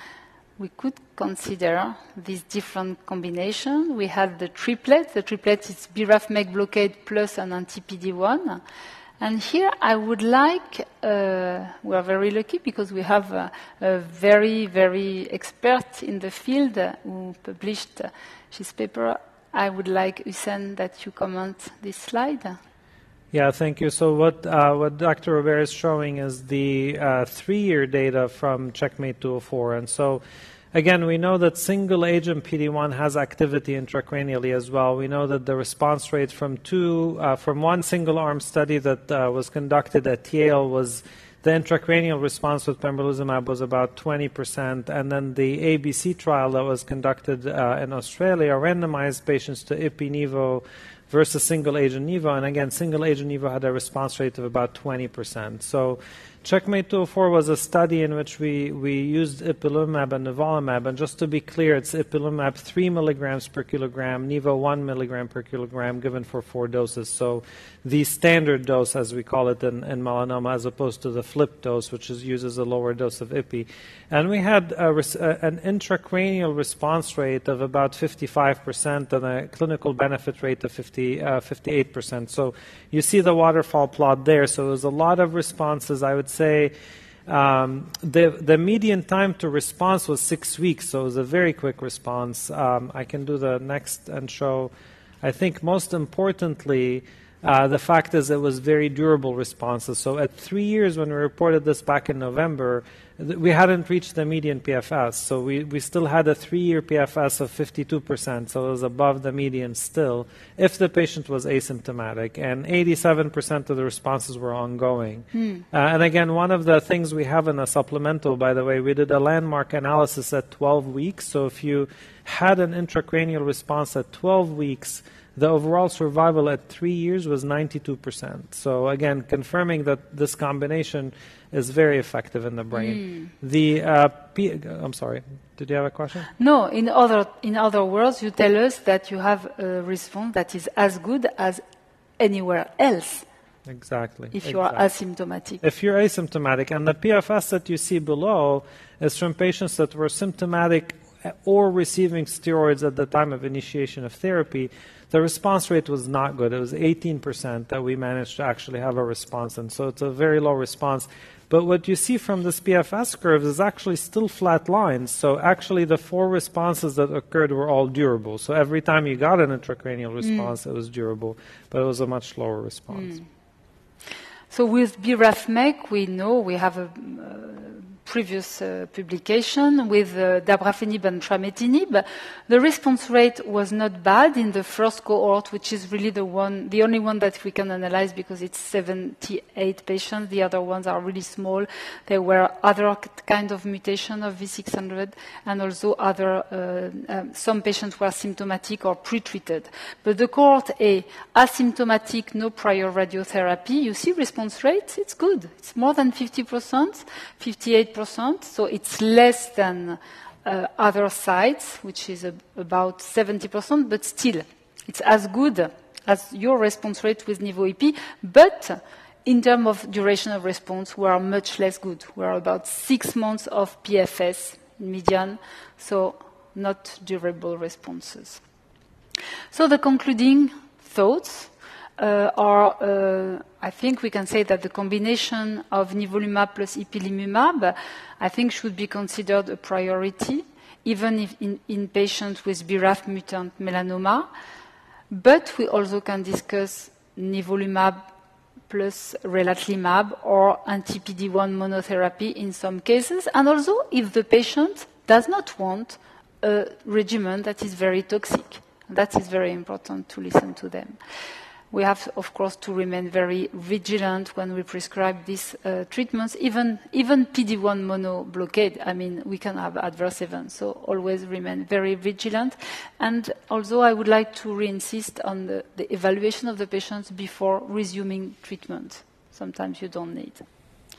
Speaker 4: we could consider these different combinations. We have the triplet. The triplet is BRAF MEK blockade plus an anti-PD-1. And here I would like, uh, we are very lucky because we have a, a, very, very expert in the field who published his paper. I would like, Hussein, that you comment this slide.
Speaker 2: Yeah, thank you. So what uh, what Dr. Robert is showing is the uh, three-year data from Checkmate 204, and so again, we know that single-agent PD-1 has activity intracranially as well. We know that the response rate from two uh, from one single-arm study that uh, was conducted at Yale was the intracranial response with pembrolizumab was about 20%, and then the ABC trial that was conducted uh, in Australia randomized patients to ipi-nivo versus single agent Nivo. And again, single agent Nivo had a response rate of about 20%. So Checkmate 204 was a study in which we, we used ipilimumab and nivolumab. And just to be clear, it's ipilimumab 3 milligrams per kilogram, Nivo 1 milligram per kilogram, given for four doses. So the standard dose, as we call it in, in melanoma, as opposed to the flip dose, which is, uses a lower dose of ipi. And we had a, an intracranial response rate of about 55% and a clinical benefit rate of 50, uh, 58%. So you see the waterfall plot there. So it was a lot of responses, I would say um, the, the median time to response was six weeks, so it was a very quick response. Um, I can do the next and show. I think most importantly, uh, the fact is it was very durable responses. So at three years, when we reported this back in November, we hadn't reached the median PFS. So we, we still had a three-year PFS of 52%, so it was above the median still, if the patient was asymptomatic. And 87% of the responses were ongoing. Hmm. Uh, and again, one of the things we have in a supplemental, by the way, we did a landmark analysis at 12 weeks. So if you had an intracranial response at 12 weeks, the overall survival at three years was 92%. So again, confirming that this combination is very effective in the brain. Mm. The uh, P- I'm sorry. Did you have a question?
Speaker 4: No. In other in other words, you tell us that you have a response that is as good as anywhere else.
Speaker 2: Exactly.
Speaker 4: If
Speaker 2: you
Speaker 4: exactly. are asymptomatic.
Speaker 2: If you're asymptomatic, and the PFS that you see below is from patients that were symptomatic or receiving steroids at the time of initiation of therapy, the response rate was not good. It was 18% that we managed to actually have a response, and so it's a very low response. But what you see from this PFS curve is actually still flat lines. So actually, the four responses that occurred were all durable. So every time you got an intracranial mm. response, mm. it was durable, but it was a much lower response. Mm.
Speaker 4: So with BRAF MEK, we know we have a uh, previous uh, publication with uh, dabrafenib and trametinib. The response rate was not bad in the first cohort, which is really the one, the only one that we can analyze because it's 78 patients. The other ones are really small. There were other kind of mutation of V600 and also other, uh, um, some patients were symptomatic or pre-treated. But the cohort A, asymptomatic, no prior radiotherapy, you see response rate, it's good. It's more than 50%, 58%, so it's less than uh, other sites, which is a, about 70%, but still, it's as good as your response rate with Nivo-Ipi, but in terms of duration of response, we are much less good. We are about six months of PFS median, so not durable responses. So the concluding thoughts are, uh, I think we can say that the combination of nivolumab plus ipilimumab, I think should be considered a priority, even if in, in patients with BRAF mutant melanoma. But we also can discuss nivolumab plus relatlimab or anti-PD-1 monotherapy in some cases, and also if the patient does not want a regimen that is very toxic. That is very important to listen to them. We have, of course, to remain very vigilant when we prescribe these uh, treatments, even, even PD-1 mono blockade. I mean, we can have adverse events, so always remain very vigilant. And also, I would like to re-insist on the, the evaluation of the patients before resuming treatment. Sometimes you don't need.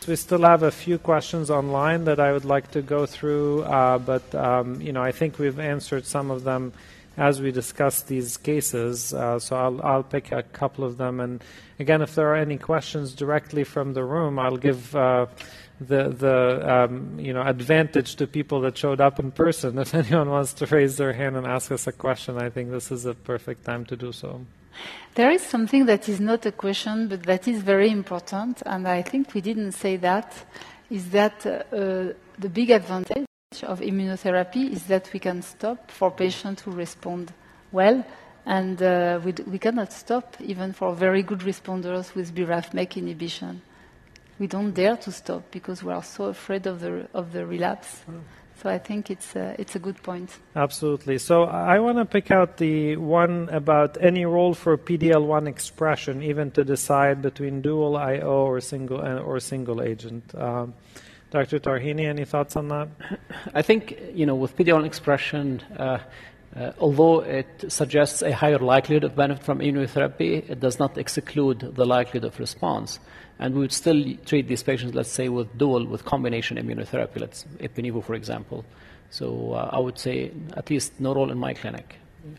Speaker 2: We still have a few questions online that I would like to go through, uh, but um, you know, I think we've answered some of them as we discuss these cases. Uh, so I'll, I'll pick a couple of them. And again, if there are any questions directly from the room, I'll give uh, the the um, you know advantage to people that showed up in person. If anyone wants to raise their hand and ask us a question, I think this is a perfect time to do so.
Speaker 4: There is something that is not a question, but that is very important, and I think we didn't say that. Is that uh, the big advantage of immunotherapy is that we can stop for patients who respond well, and uh, we, we, cannot stop even for very good responders with BRAF/MEK inhibition. We don't dare to stop because we are so afraid of the of the relapse. Mm. So I think it's a, it's a good point.
Speaker 2: Absolutely. So I want to pick out the one about any role for PDL1 expression, even to decide between dual IO or single or single agent. Um, Dr. Tarhini, any thoughts on that?
Speaker 3: I think, you know, with PD-L1 expression, uh, uh, although it suggests a higher likelihood of benefit from immunotherapy, it does not exclude the likelihood of response. And we would still treat these patients, let's say, with dual, with combination immunotherapy, let's Ipi/Nivo, for example. So uh, I would say at least no role in my clinic.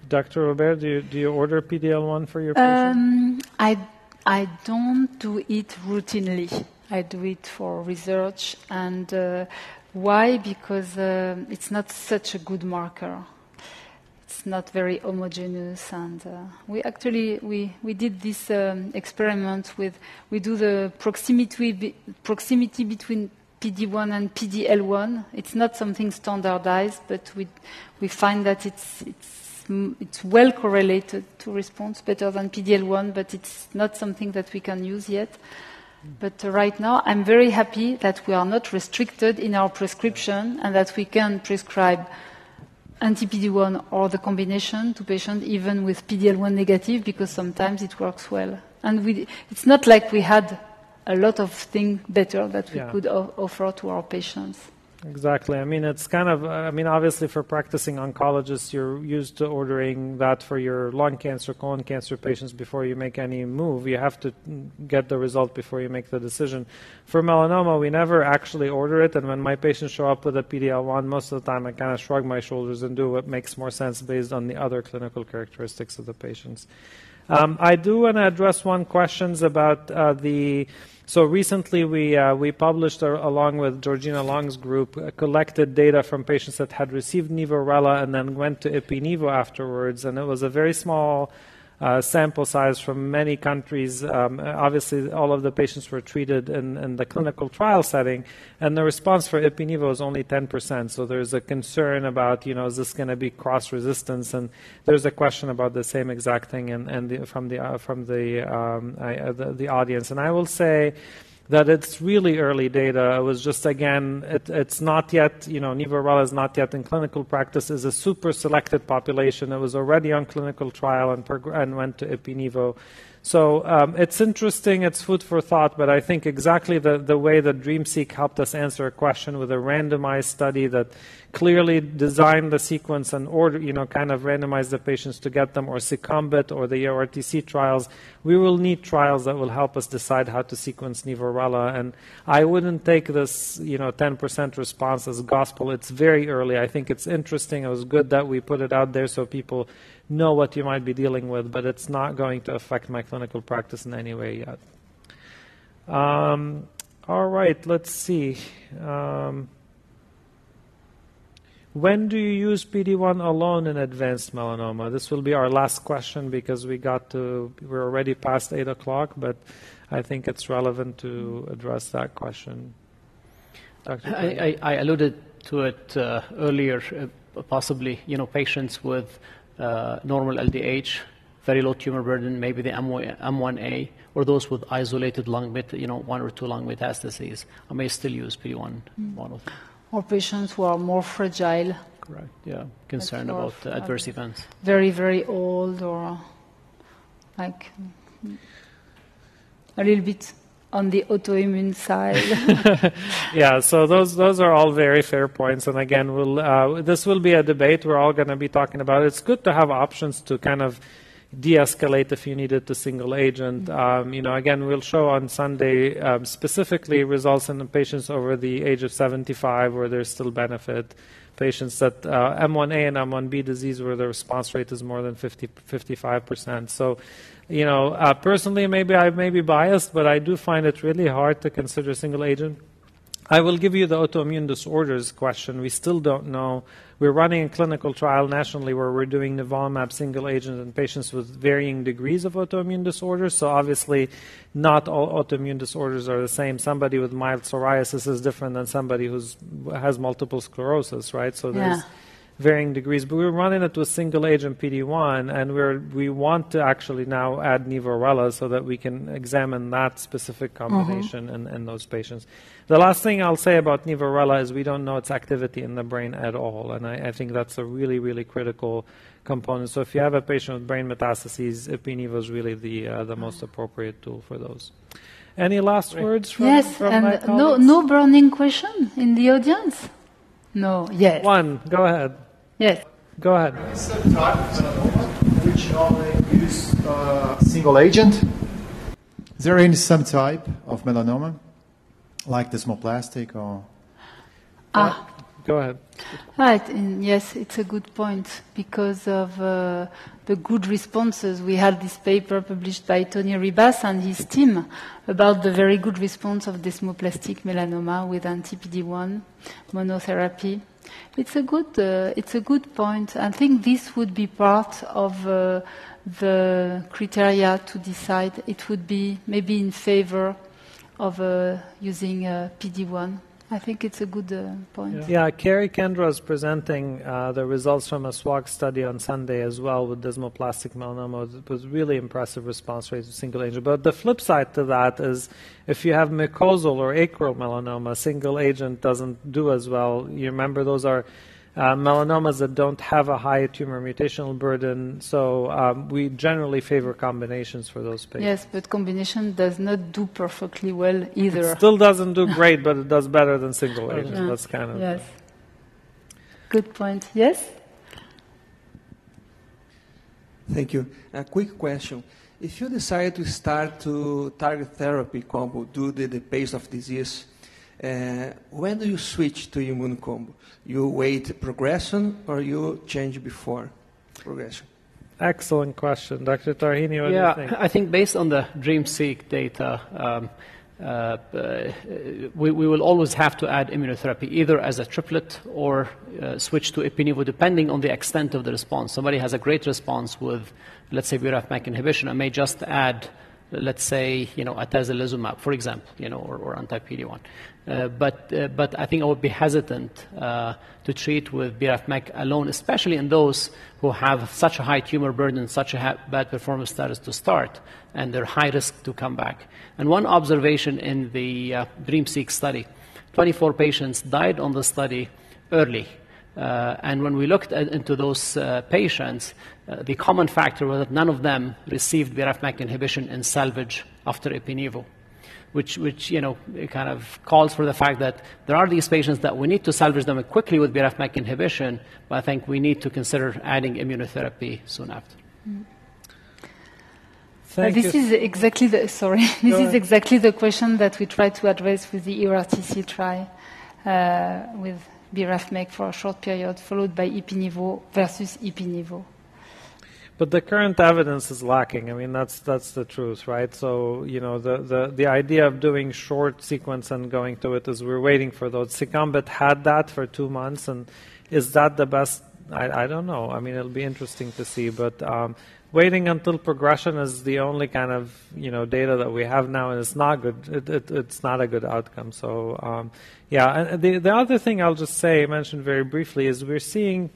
Speaker 2: Dr. Robert, do you, do you order PDL1 for your patients? Um,
Speaker 4: I, I don't do it routinely. I do it for research. And uh, why? Because uh, it's not such a good marker. It's not very homogeneous, and uh, we actually we, we did this um, experiment with we do the proximity proximity between PD1 and PDL1. It's not something standardized, but we we find that it's it's it's well correlated to response, better than PDL1, but it's not something that we can use yet. But right now, I'm very happy that we are not restricted in our prescription and that we can prescribe anti-PD-1 or the combination to patients even with PD-L1 negative because sometimes it works well. And we, it's not like we had a lot of things better that we yeah. could offer to our patients.
Speaker 2: Exactly. I mean, it's kind of, I mean, obviously for practicing oncologists, you're used to ordering that for your lung cancer, colon cancer patients before you make any move. You have to get the result before you make the decision. For melanoma, we never actually order it. And when my patients show up with a PDL1, most of the time I kind of shrug my shoulders and do what makes more sense based on the other clinical characteristics of the patients. Um, I do want to address one questions about uh, the so recently we, uh, we published, uh, along with Georgina Long's group, uh, collected data from patients that had received Nivo-Rela and then went to Ipi/Nivo afterwards. And it was a very small uh, sample size from many countries. Um, obviously, all of the patients were treated in, in, the clinical trial setting, and the response for Ipi/Nivo is only 10%. So there's a concern about, you know, is this going to be cross resistance? And there's a question about the same exact thing and, and the, from the uh, from the, um, I, uh, the, the audience. And I will say that it's really early data. It was just, again, it, it's not yet, you know, Nivo-Rela is not yet in clinical practice. It's a super selected population. It was already on clinical trial and, and went to Ipi-Nivo. So um, it's interesting, it's food for thought, but I think exactly the, the way that DreamSeq helped us answer a question with a randomized study that clearly designed the sequence and order, you know, kind of randomized the patients to get them, or SECOMBIT or the EORTC trials. We will need trials that will help us decide how to sequence Nivo-Rela. And I wouldn't take this, you know, 10% response as gospel. It's very early. I think it's interesting. It was good that we put it out there so people know what you might be dealing with, but it's not going to affect my clinical practice in any way yet. Um, all right, let's see. Um, when do you use PD-1 alone in advanced melanoma? This will be our last question because we got to, we're already past 8 o'clock, but I think it's relevant to address that question.
Speaker 3: Dr. I, I, I alluded to it uh, earlier, uh, possibly, you know, patients with uh, normal LDH, very low tumor burden, maybe the M1A, or those with isolated lung, you know, one or two lung metastases. I may still use PD-1 mm. monotherapy
Speaker 4: or patients who are more fragile.
Speaker 3: Correct. Yeah. Concerned about uh, adverse events.
Speaker 4: Very, very old or like a little bit on the autoimmune side.
Speaker 2: yeah, so those those are all very fair points, and again, we'll uh, this will be a debate. We're all going to be talking about. It. It's good to have options to kind of de-escalate if you needed to single agent. Um, you know, again, we'll show on Sunday um, specifically results in patients over the age of 75 where there's still benefit. Patients that uh, M1A and M1B disease where the response rate is more than 50, 55%. So, you know, uh, personally, maybe I may be biased, but I do find it really hard to consider single agent I will give you the autoimmune disorders question. We still don't know. We're running a clinical trial nationally where we're doing nivolumab single agent in patients with varying degrees of autoimmune disorders. So obviously, not all autoimmune disorders are the same. Somebody with mild psoriasis is different than somebody who has multiple sclerosis, right? So there's yeah varying degrees. But we're running it with single agent PD-1, and we're, we want to actually now add Nivo-Rela so that we can examine that specific mm-hmm. combination mm-hmm. in, in those patients. The last thing I'll say about Nivo-Rela is we don't know its activity in the brain at all, and I, I think that's a really, really critical component. So if you have a patient with brain metastases, Ipi-Nivo is really the, uh, the most appropriate tool for those. Any last words from,
Speaker 4: yes,
Speaker 2: from
Speaker 4: and no, no burning question in the audience? No, yes.
Speaker 2: One, go ahead.
Speaker 4: Yes.
Speaker 2: Go ahead.
Speaker 5: Some type of melanoma, which normally use uh, single agent. Is there any subtype of melanoma, like desmoplastic or?
Speaker 2: Ah. Go ahead.
Speaker 4: Right. And yes, it's a good point because of uh, the good responses. We had this paper published by Toni Ribas and his team about the very good response of desmoplastic melanoma with anti-PD-1 monotherapy. It's a good, uh, it's a good point. I think this would be part of uh, the criteria to decide. It would be maybe in favor of uh, using uh, PD-1. I think it's a good uh, point.
Speaker 2: Yeah, yeah Kari Kendra is presenting uh, the results from a SWOG study on Sunday as well with desmoplastic melanoma. It was really impressive response rate of single agent. But the flip side to that is if you have mucosal or acral melanoma, single agent doesn't do as well. You remember those are uh, melanomas that don't have a high tumor mutational burden. So um, we generally favor combinations for those patients.
Speaker 4: Yes, but combination does not do perfectly well either.
Speaker 2: It still doesn't do great, but it does better than single agent. Yeah. That's kind of
Speaker 4: yes. Good point. Yes.
Speaker 6: Thank you. A quick question. If you decide to start to target therapy combo due to the pace of disease, uh, when do you switch to immune combo? You wait progression or you change before progression?
Speaker 2: Excellent question. Dr. Tarhini, what
Speaker 3: yeah,
Speaker 2: do you think?
Speaker 3: I think based on the DreamSeq data, um, uh, uh, we, we, will always have to add immunotherapy, either as a triplet or uh, switch to Ipi-Nivo, depending on the extent of the response. Somebody has a great response with, let's say, BRAF MEK inhibition, I may just add let's say, you know, atezolizumab, for example, you know, or, or anti-PD-1. Uh, but, uh, but I think I would be hesitant uh, to treat with BRAF/MEK alone, especially in those who have such a high tumor burden, such a ha- bad performance status to start, and they're high risk to come back. And one observation in the uh, DREAMseq study, 24 patients died on the study early. Uh, and when we looked at, into those uh, patients, uh, the common factor was that none of them received BRAF/MEK inhibition in salvage after Ipi/Nivo, which, which you know, kind of calls for the fact that there are these patients that we need to salvage them quickly with BRAF/MEK inhibition, but I think we need to consider adding immunotherapy soon after. Mm.
Speaker 4: Uh, this you. is exactly the sorry. this is exactly the question that we try to address with the EORTC trial uh, with BRAF/MEK for a short period, followed by Ipi/Nivo versus Ipi/Nivo.
Speaker 2: But the current evidence is lacking. I mean, that's that's the truth, right? So you know, the the, the idea of doing short sequence and going to it is we're waiting for those. SECOMBIT had that for two months, and is that the best? I, I don't know. I mean, it'll be interesting to see, but. Um, waiting until progression is the only kind of you know data that we have now, and it's not good. It, it, it's not a good outcome. So um, yeah, and the the other thing I'll just say, mention very briefly, is we're seeing.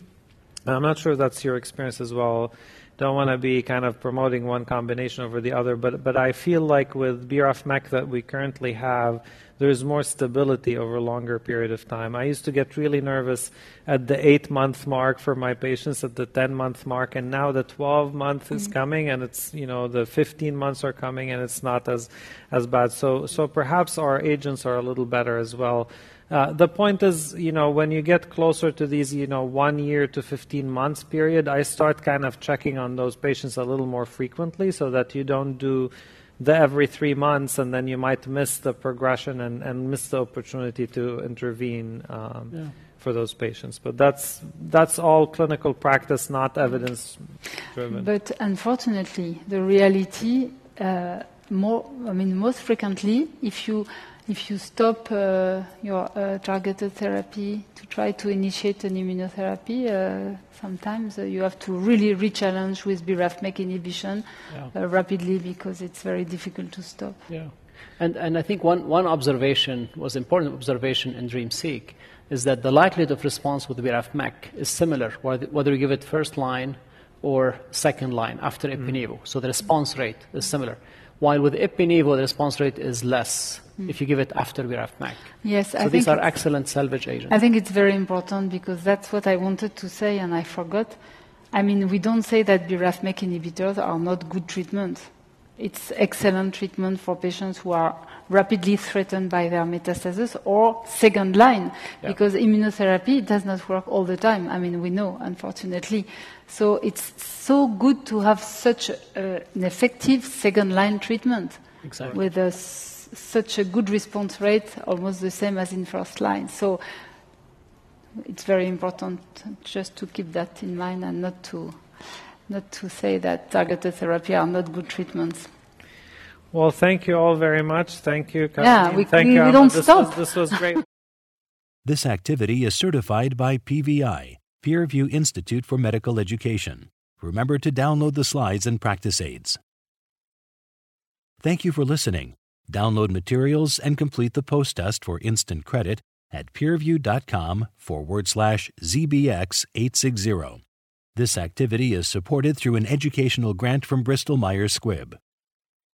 Speaker 2: I'm not sure that's your experience as well don't want to be kind of promoting one combination over the other, but but I feel like with BRAF/MEK that we currently have, there's more stability over a longer period of time. I used to get really nervous at the eight month mark for my patients, at the 10 month mark, and now the 12 month mm-hmm. is coming, and it's you know the 15 months are coming, and it's not as as bad. So so perhaps our agents are a little better as well. Uh, the point is, you know, when you get closer to these, you know, one year to 15 months period, I start kind of checking on those patients a little more frequently so that you don't do the every three months and then you might miss the progression and, and miss the opportunity to intervene um, yeah. for those patients. But that's, that's all clinical practice, not evidence driven.
Speaker 4: But unfortunately, the reality, uh, more, I mean, most frequently, if you if you stop uh, your uh, targeted therapy to try to initiate an immunotherapy, uh, sometimes uh, you have to really re-challenge with BRAF/MEK inhibition yeah. Uh, rapidly because it's very difficult to stop.
Speaker 3: Yeah, and and I think one one observation was important observation in DREAMseq is that the likelihood of response with BRAF/MEK is similar whether you give it first line or second line after mm. So the response rate is similar. While with Ipi/Nivo, the response rate is less mm. if you give it after BRAF/MEK.
Speaker 4: Yes,
Speaker 3: so
Speaker 4: I
Speaker 3: these are excellent salvage agents.
Speaker 4: I think it's very important because that's what I wanted to say and I forgot. I mean, we don't say that BRAF/MEK inhibitors are not good treatment. It's excellent treatment for patients who are rapidly threatened by their metastasis or second line yeah. because immunotherapy does not work all the time. I mean, we know, unfortunately. So it's so good to have such a, an effective second line treatment
Speaker 3: exactly.
Speaker 4: with a, such a good response rate, almost the same as in first line. So it's very important just to keep that in mind and not to not to say that targeted therapy are not good treatments.
Speaker 2: Well, thank you all very much. Thank you.
Speaker 4: Yeah, we,
Speaker 2: thank
Speaker 4: we,
Speaker 2: you.
Speaker 4: we don't
Speaker 2: this
Speaker 4: stop.
Speaker 2: Was, this was great.
Speaker 1: this activity is certified by PVI Peerview Institute for Medical Education. Remember to download the slides and practice aids. Thank you for listening. Download materials and complete the post test for instant credit at peerview.com forward slash ZBX860. This activity is supported through an educational grant from Bristol Myers Squibb.